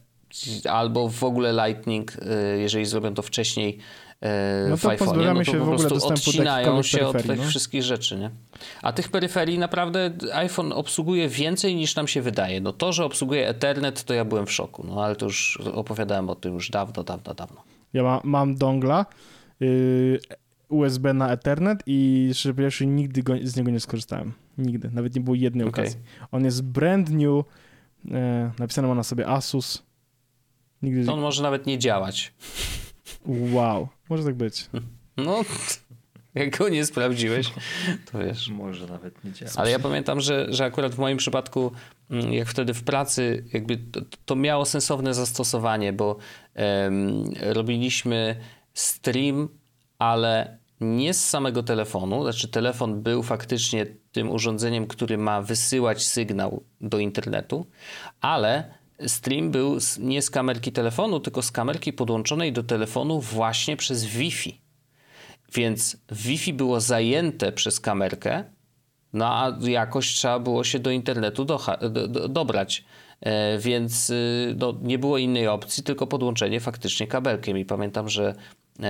albo w ogóle Lightning, jeżeli zrobią to wcześniej, e, No w to iPhone'ie, pozbawiamy no to się po w ogóle prostu dostępu do odcinają się od tych no. wszystkich rzeczy, nie? A tych peryferii naprawdę iPhone obsługuje więcej niż nam się wydaje. No to, że obsługuje Ethernet, to ja byłem w szoku, no ale to już opowiadałem o tym już dawno, dawno, dawno. Ja ma, mam dongla yy, USB na Ethernet i szczerze powiedziawszy nigdy go, z niego nie skorzystałem. Nigdy. Nawet nie było jednej Okej. okazji. On jest brand new, e, napisane ma na sobie Asus. Nigdy... To on może nawet nie działać. Wow, może tak być. No, jak go nie sprawdziłeś, to wiesz. Może nawet nie działa. Ale ja pamiętam, że, że akurat w moim przypadku, mm, jak wtedy w pracy, jakby to, to miało sensowne zastosowanie, bo em, robiliśmy stream, ale nie z samego telefonu. Znaczy, telefon był faktycznie tym urządzeniem, który ma wysyłać sygnał do internetu, ale stream był nie z kamerki telefonu, tylko z kamerki podłączonej do telefonu właśnie przez Wi-Fi. Więc Wi-Fi było zajęte przez kamerkę, no a jakoś trzeba było się do internetu do, do, dobrać. E, więc y, no, nie było innej opcji, tylko podłączenie faktycznie kabelkiem. I pamiętam, że,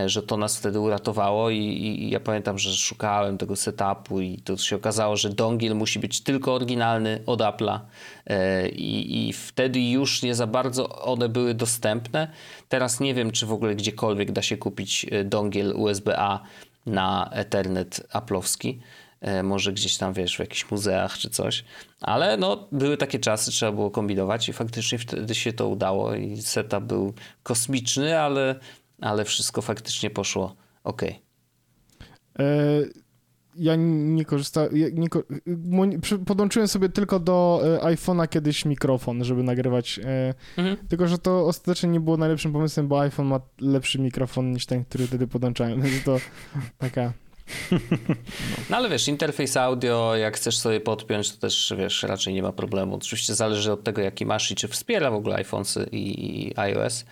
że to nas wtedy uratowało. I, i, ja pamiętam, że szukałem tego setupu, i to się okazało, że dongiel musi być tylko oryginalny od Apple'a. E, I, I wtedy już nie za bardzo one były dostępne. Teraz nie wiem, czy w ogóle gdziekolwiek da się kupić e, dongiel USB-A na Ethernet Apple'owski. E, może gdzieś tam, wiesz, w jakichś muzeach czy coś. Ale no, były takie czasy, trzeba było kombinować i faktycznie wtedy się to udało i setup był kosmiczny, ale, ale wszystko faktycznie poszło ok. E, ja nie korzystałem, ja nie, podłączyłem sobie tylko do e, iPhone'a kiedyś mikrofon, żeby nagrywać, e, Mhm. tylko że to ostatecznie nie było najlepszym pomysłem, bo iPhone ma lepszy mikrofon niż ten, który wtedy podłączałem, [LAUGHS] więc to taka... No ale wiesz, interfejs audio, jak chcesz sobie podpiąć, to też wiesz, raczej nie ma problemu. Oczywiście zależy od tego, jaki masz i czy wspiera w ogóle iPhones i, i iOS.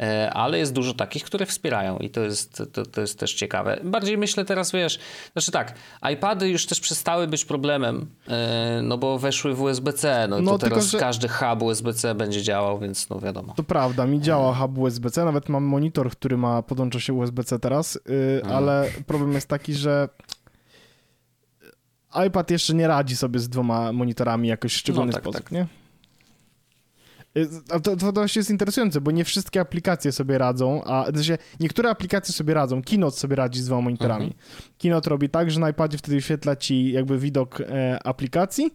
E, Ale jest dużo takich, które wspierają i to jest, to, to jest też ciekawe. Bardziej myślę teraz, wiesz, znaczy tak, iPady już też przestały być problemem, e, no bo weszły w USB-C, no, No, to tylko, teraz że- każdy hub USB-C będzie działał, więc no wiadomo. To prawda, mi działa hub USB-C, nawet mam monitor, który ma, podłącza się USB-C teraz, y, ale problem jest taki, że iPad jeszcze nie radzi sobie z dwoma monitorami jakoś w szczególny No tak, sposób, tak. nie? Y, A to, to właśnie jest interesujące, bo nie wszystkie aplikacje sobie radzą, a sensie niektóre aplikacje sobie radzą. Keynote sobie radzi z dwoma monitorami. Mhm. Keynote robi tak, że na iPadzie wtedy wyświetla ci jakby widok e, aplikacji,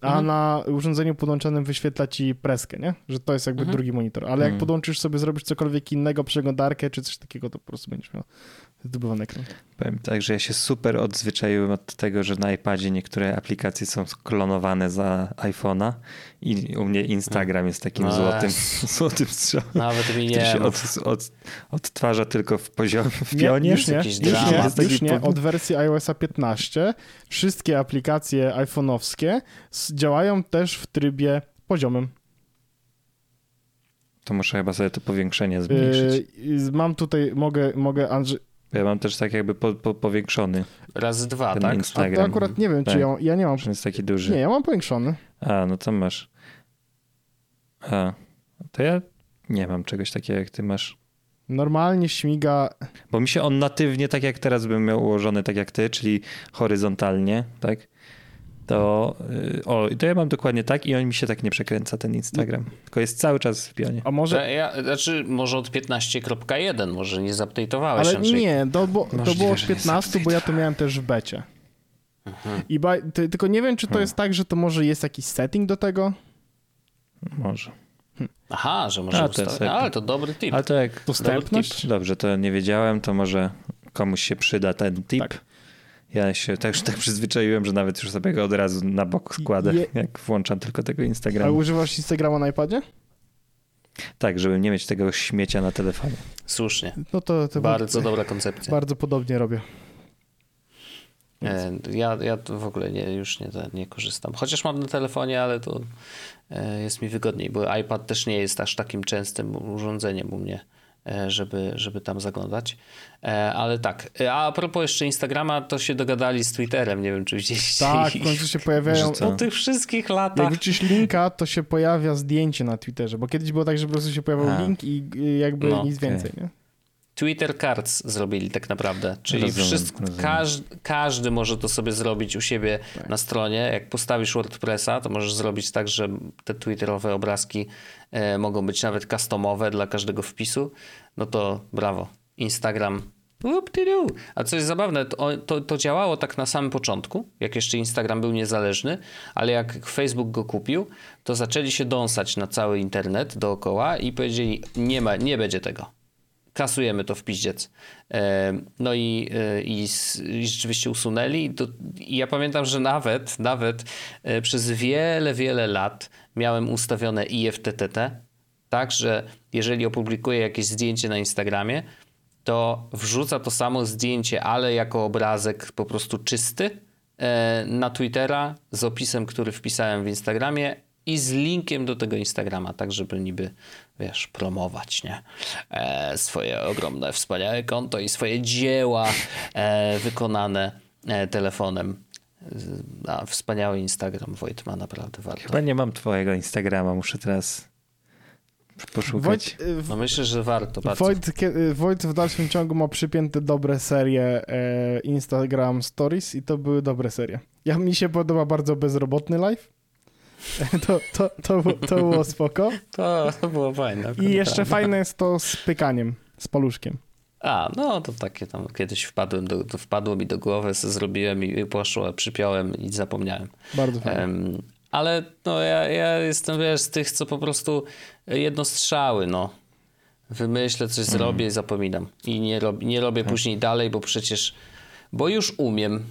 a Mhm. na urządzeniu podłączonym wyświetla ci preskę, nie? Że to jest jakby Mhm. drugi monitor. Ale jak Mhm. podłączysz sobie, zrobisz cokolwiek innego, przeglądarkę czy coś takiego, to po prostu będziesz miał zdobywany ekran. Powiem tak, że ja się super odzwyczaiłem od tego, że na iPadzie niektóre aplikacje są klonowane za iPhone'a i u mnie Instagram jest takim No złotym, [LAUGHS] złotym strzałem. Nawet mi który nie się od, od, odtwarza tylko w poziomie, w Nie, pionie. już nie, już nie, Jest taki już nie. Od wersji iOS 15 wszystkie aplikacje iPhone'owskie działają też w trybie poziomym. To muszę chyba sobie to powiększenie zmniejszyć. Yy, mam tutaj, mogę, mogę Andrzej, Ja mam też tak jakby po, po, powiększony. Razy dwa, Ten tak? a to Instagram. akurat nie wiem, czy Tak. ja, ja nie mam, Że jest taki duży. nie, ja mam powiększony. A, no to masz. A, to ja nie mam czegoś takiego jak ty masz. Normalnie śmiga, Bo mi się on natywnie, tak jak teraz bym miał ułożony, tak jak ty, czyli horyzontalnie, tak? To, yy, o, to ja mam dokładnie tak i on mi się tak nie przekręca, ten Instagram. Tylko jest cały czas w pionie. a może, Że Ja, znaczy, może od 15.1, może nie zupdate'owałeś, ale Andrzej. nie, to, bo, to było od że nie 15, bo ja to miałem też w becie. Mhm. I ba, ty, tylko nie wiem, czy to Hmm. jest tak, że to może jest jakiś setting do tego? Może. Aha, że może ustawić. Ale to dobry tip. Ale to jak... Dostępność? Dobrze, to nie wiedziałem, to może komuś się przyda ten tip. Tak. Ja się też tak przyzwyczaiłem, że nawet już sobie go od razu na bok składę, Je- jak włączam tylko tego A Instagrama. używasz Instagrama na iPadzie? Tak, żeby nie mieć tego śmiecia na telefonie. Słusznie. No to, to Bardzo dobra koncepcja. bardzo podobnie robię. E, Ja, ja w ogóle nie, już nie, nie korzystam. Chociaż mam na telefonie, ale to e, jest mi wygodniej, bo iPad też nie jest aż takim częstym urządzeniem u mnie, żeby, żeby tam zaglądać. E, Ale tak, E, a propos jeszcze Instagrama, to się dogadali z Twitterem, nie wiem czy widzieliście. Tak, w końcu się pojawiają. Po tych wszystkich Jak latach. wrzucisz linka, to się pojawia zdjęcie na Twitterze, bo kiedyś było tak, że po prostu się pojawiał A. link i jakby No, nic okej. więcej, nie? Twitter Cards zrobili tak naprawdę, czyli Rozumiem, wszystko, rozumiem. każdy, każdy może to sobie zrobić u siebie na stronie. Jak postawisz WordPressa, to możesz zrobić tak, że te twitterowe obrazki e, mogą być nawet customowe dla każdego wpisu. No to brawo. Instagram. A co jest zabawne, to, to, to działało tak na samym początku, jak jeszcze Instagram był niezależny, ale jak Facebook go kupił, to zaczęli się dąsać na cały internet dookoła i powiedzieli, nie ma, nie będzie tego kasujemy to w piździec. E, No i, e, i, i rzeczywiście usunęli. I, ja pamiętam, że nawet, nawet e, przez wiele, wiele lat miałem ustawione IFTTT, tak, że jeżeli opublikuję jakieś zdjęcie na Instagramie, to wrzuca to samo zdjęcie, ale jako obrazek po prostu czysty na Twittera z opisem, który wpisałem w Instagramie i z linkiem do tego Instagrama, tak żeby niby, wiesz, promować, nie? E, swoje ogromne, wspaniałe konto i swoje dzieła e, wykonane e, telefonem. A, wspaniały Instagram Wojt ma naprawdę warto. Chyba nie mam twojego Instagrama, muszę teraz poszukać. Wojt, y, w- No myślę, że warto bardzo. Wojt, y, Wojt w dalszym ciągu ma przypięte dobre serie e, Instagram Stories i to były dobre serie. Ja mi się podoba bardzo bezrobotny live. [LAUGHS] To, to, to, było- to było spoko. To, to było fajne. I jeszcze fajne jest to z pykaniem, z paluszkiem. A, no to takie tam kiedyś wpadłem do, to wpadło mi do głowy, zrobiłem i poszło, przypiąłem i zapomniałem. Bardzo fajne. Em, ale no ja, ja jestem, wiesz, z tych, co po prostu jednostrzały, no. Wymyślę, coś zrobię i zapominam. I nie, rob, nie robię później dalej, bo przecież, bo już umiem.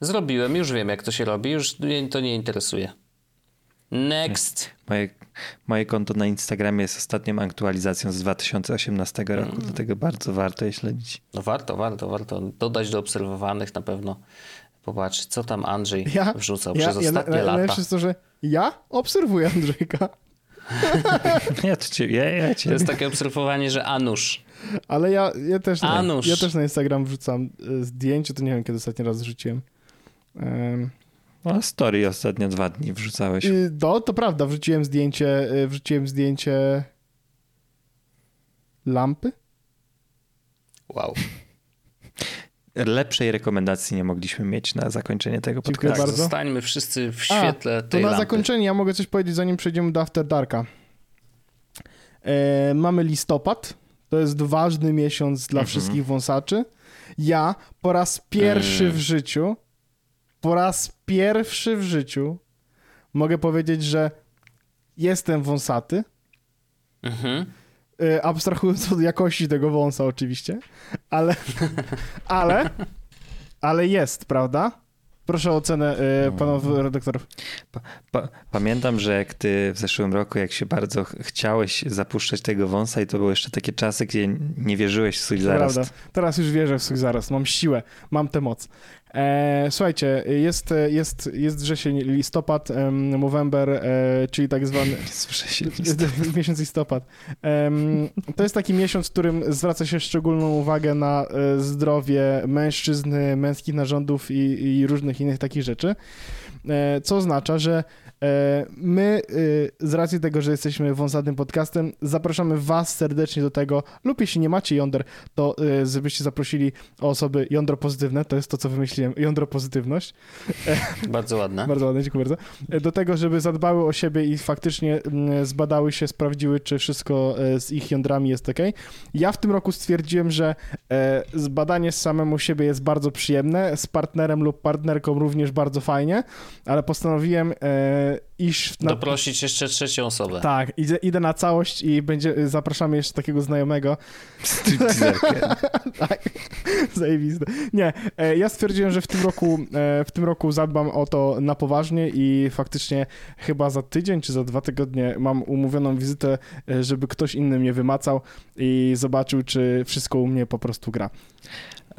Zrobiłem, już wiem, jak to się robi, już mnie to nie interesuje. Next. Moje, moje konto na Instagramie jest ostatnią aktualizacją z 2018 roku, Mm. dlatego bardzo warto je śledzić. No warto, warto, warto dodać do obserwowanych na pewno. Popatrz, co tam Andrzej Ja, wrzucał ja, przez ja, ostatnie na- lata. Najlepsze jest to, że ja obserwuję Andrzejka, [LAUGHS] Ja, to cię, ja, ja cię. To jest takie obserwowanie, że Anusz. ale ja, ja, też, na, Anusz. ja też na Instagram wrzucam y, zdjęcie, to nie wiem, kiedy ostatni raz rzuciłem. Um, No, story ostatnio dwa dni wrzucałeś. y, no, to prawda, wrzuciłem zdjęcie, y, wrzuciłem zdjęcie lampy. Wow. [LAUGHS] Lepszej rekomendacji nie mogliśmy mieć na zakończenie tego Dziękuję podcastu. Tak, bardzo. zostańmy wszyscy w A, świetle To tej na lampy. zakończenie ja mogę coś powiedzieć, zanim przejdziemy do After Darka. E, mamy listopad. To jest ważny miesiąc dla Mhm. wszystkich wąsaczy. Ja po raz pierwszy Mm. w życiu, po raz pierwszy w życiu mogę powiedzieć, że jestem wąsaty. Mhm. E, abstrahując od jakości tego wąsa oczywiście, ale, [LAUGHS] ale, ale jest, prawda? Proszę o ocenę e, panów redaktorów. Pa, pamiętam, że jak ty w zeszłym roku, jak się bardzo ch- chciałeś zapuszczać tego wąsa i to były jeszcze takie czasy, gdzie nie wierzyłeś w swój zaraz. Prawda. Teraz już wierzę w swój zaraz. Mam siłę, mam tę moc. E, słuchajcie, jest, jest, jest wrzesień, listopad, em, Movember, e, czyli tak zwany [LAUGHS] Słyszę się. [LAUGHS] miesiąc listopad. Em, to jest taki miesiąc, w którym zwraca się szczególną uwagę na e, zdrowie mężczyzn, męskich narządów i, i różnych innych takich rzeczy. E, co oznacza, że e, my e, z racji tego, że jesteśmy wąsatym podcastem, zapraszamy was serdecznie do tego, lub jeśli nie macie jąder, to e, żebyście zaprosili osoby jądro pozytywne, to jest to, co wymyśliłem, jądro pozytywność. Bardzo ładne. Bardzo ładne, dziękuję bardzo. E, Do tego, żeby zadbały o siebie i faktycznie mm, zbadały się, sprawdziły, czy wszystko e, z ich jądrami jest ok. Ja w tym roku stwierdziłem, że e, zbadanie samemu siebie jest bardzo przyjemne, z partnerem lub partnerką również bardzo fajnie, ale postanowiłem iść na, Doprosić jeszcze trzecią osobę. tak, idę, idę na całość i będzie, zapraszamy jeszcze takiego znajomego. [LAUGHS] Tak, zajebiste. Nie, e, ja stwierdziłem, że w tym roku, e, w tym roku zadbam o to na poważnie i faktycznie chyba za tydzień czy za dwa tygodnie mam umówioną wizytę, e, żeby ktoś inny mnie wymacał i zobaczył, czy wszystko u mnie po prostu gra.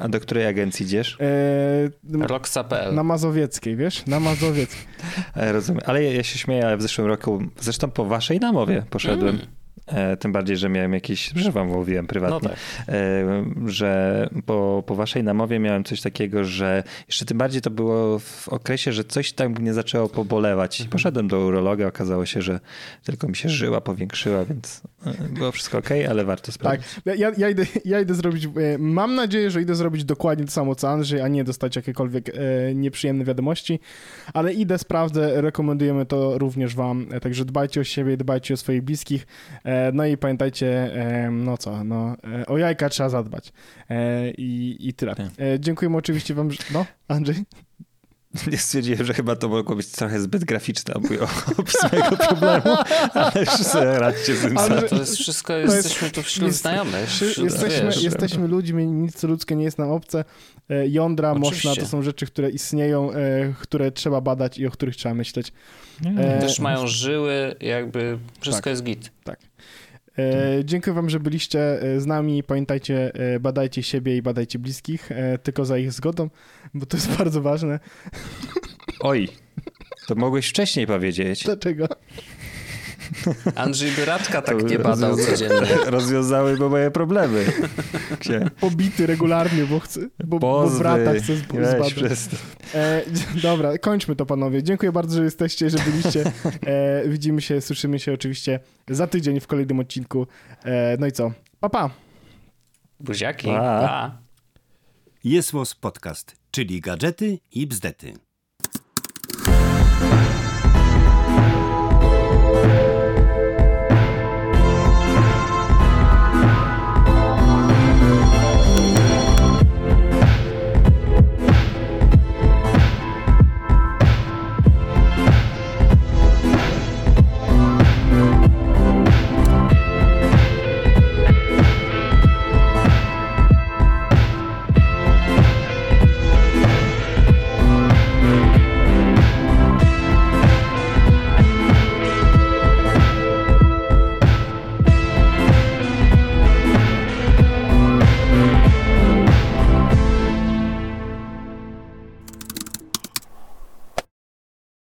A do której agencji idziesz? E, Roxa.pl. na Mazowieckiej, wiesz? Na Mazowieckiej. [LAUGHS] E, Rozumiem. Ale ja, ja się śmieję, ale w zeszłym roku, zresztą po waszej namowie poszedłem. Mm. E, tym bardziej, że miałem jakieś, że wam mówiłem prywatnie, No tak. e, że po, po waszej namowie miałem coś takiego, że jeszcze tym bardziej to było w okresie, że coś tam mnie zaczęło pobolewać. Mhm. Poszedłem do urologa, okazało się, że tylko mi się żyła powiększyła, więc e, było wszystko ok, ale warto Tak, sprawdzić. ja, ja, idę, ja idę zrobić, mam nadzieję, że idę zrobić dokładnie to samo co Andrzej, a nie dostać jakiekolwiek nieprzyjemne wiadomości, ale idę, sprawdzę, rekomendujemy to również wam, także dbajcie o siebie, dbajcie o swoich bliskich, no i pamiętajcie, e, no co, no, e, o jajka trzeba zadbać e, i, i tyle. Tak. E, dziękujemy oczywiście wam, no, Andrzej? [LAUGHS] Ja stwierdziłem, że chyba to mogło być trochę zbyt graficzne, mój [LAUGHS] opis mojego problemu, ale sobie radźcie z tym Ale-. To jest wszystko, jest- jesteśmy tu wśród jest- znajomych. Wśród, Jesteśmy, wiesz, jesteśmy ludźmi, nic ludzkie nie jest nam obce. E, Jądra, Oczywiście. moszna to są rzeczy, które istnieją, e, które trzeba badać i o których trzeba myśleć. E, Też mają żyły, jakby wszystko Tak. jest git. E, dziękuję wam, że byliście e, z nami. Pamiętajcie, e, badajcie siebie i badajcie bliskich, e, tylko za ich zgodą, bo to jest [LAUGHS] bardzo ważne. Oj, to mogłeś wcześniej powiedzieć. Dlaczego? Andrzej Byraczka tak To nie badał codziennie. [LAUGHS] Rozwiązałyby moje problemy. Gdzie? Pobity regularnie, bo chce, bo, bo brata chce zbadać. E, [LAUGHS] dobra, kończmy to panowie. Dziękuję bardzo, że jesteście, że byliście. E, widzimy się, słyszymy się oczywiście za tydzień w kolejnym odcinku. E, no i co? Pa, pa! Buziaki. Pa. Pa. Jest Podcast, czyli gadżety i bzdety.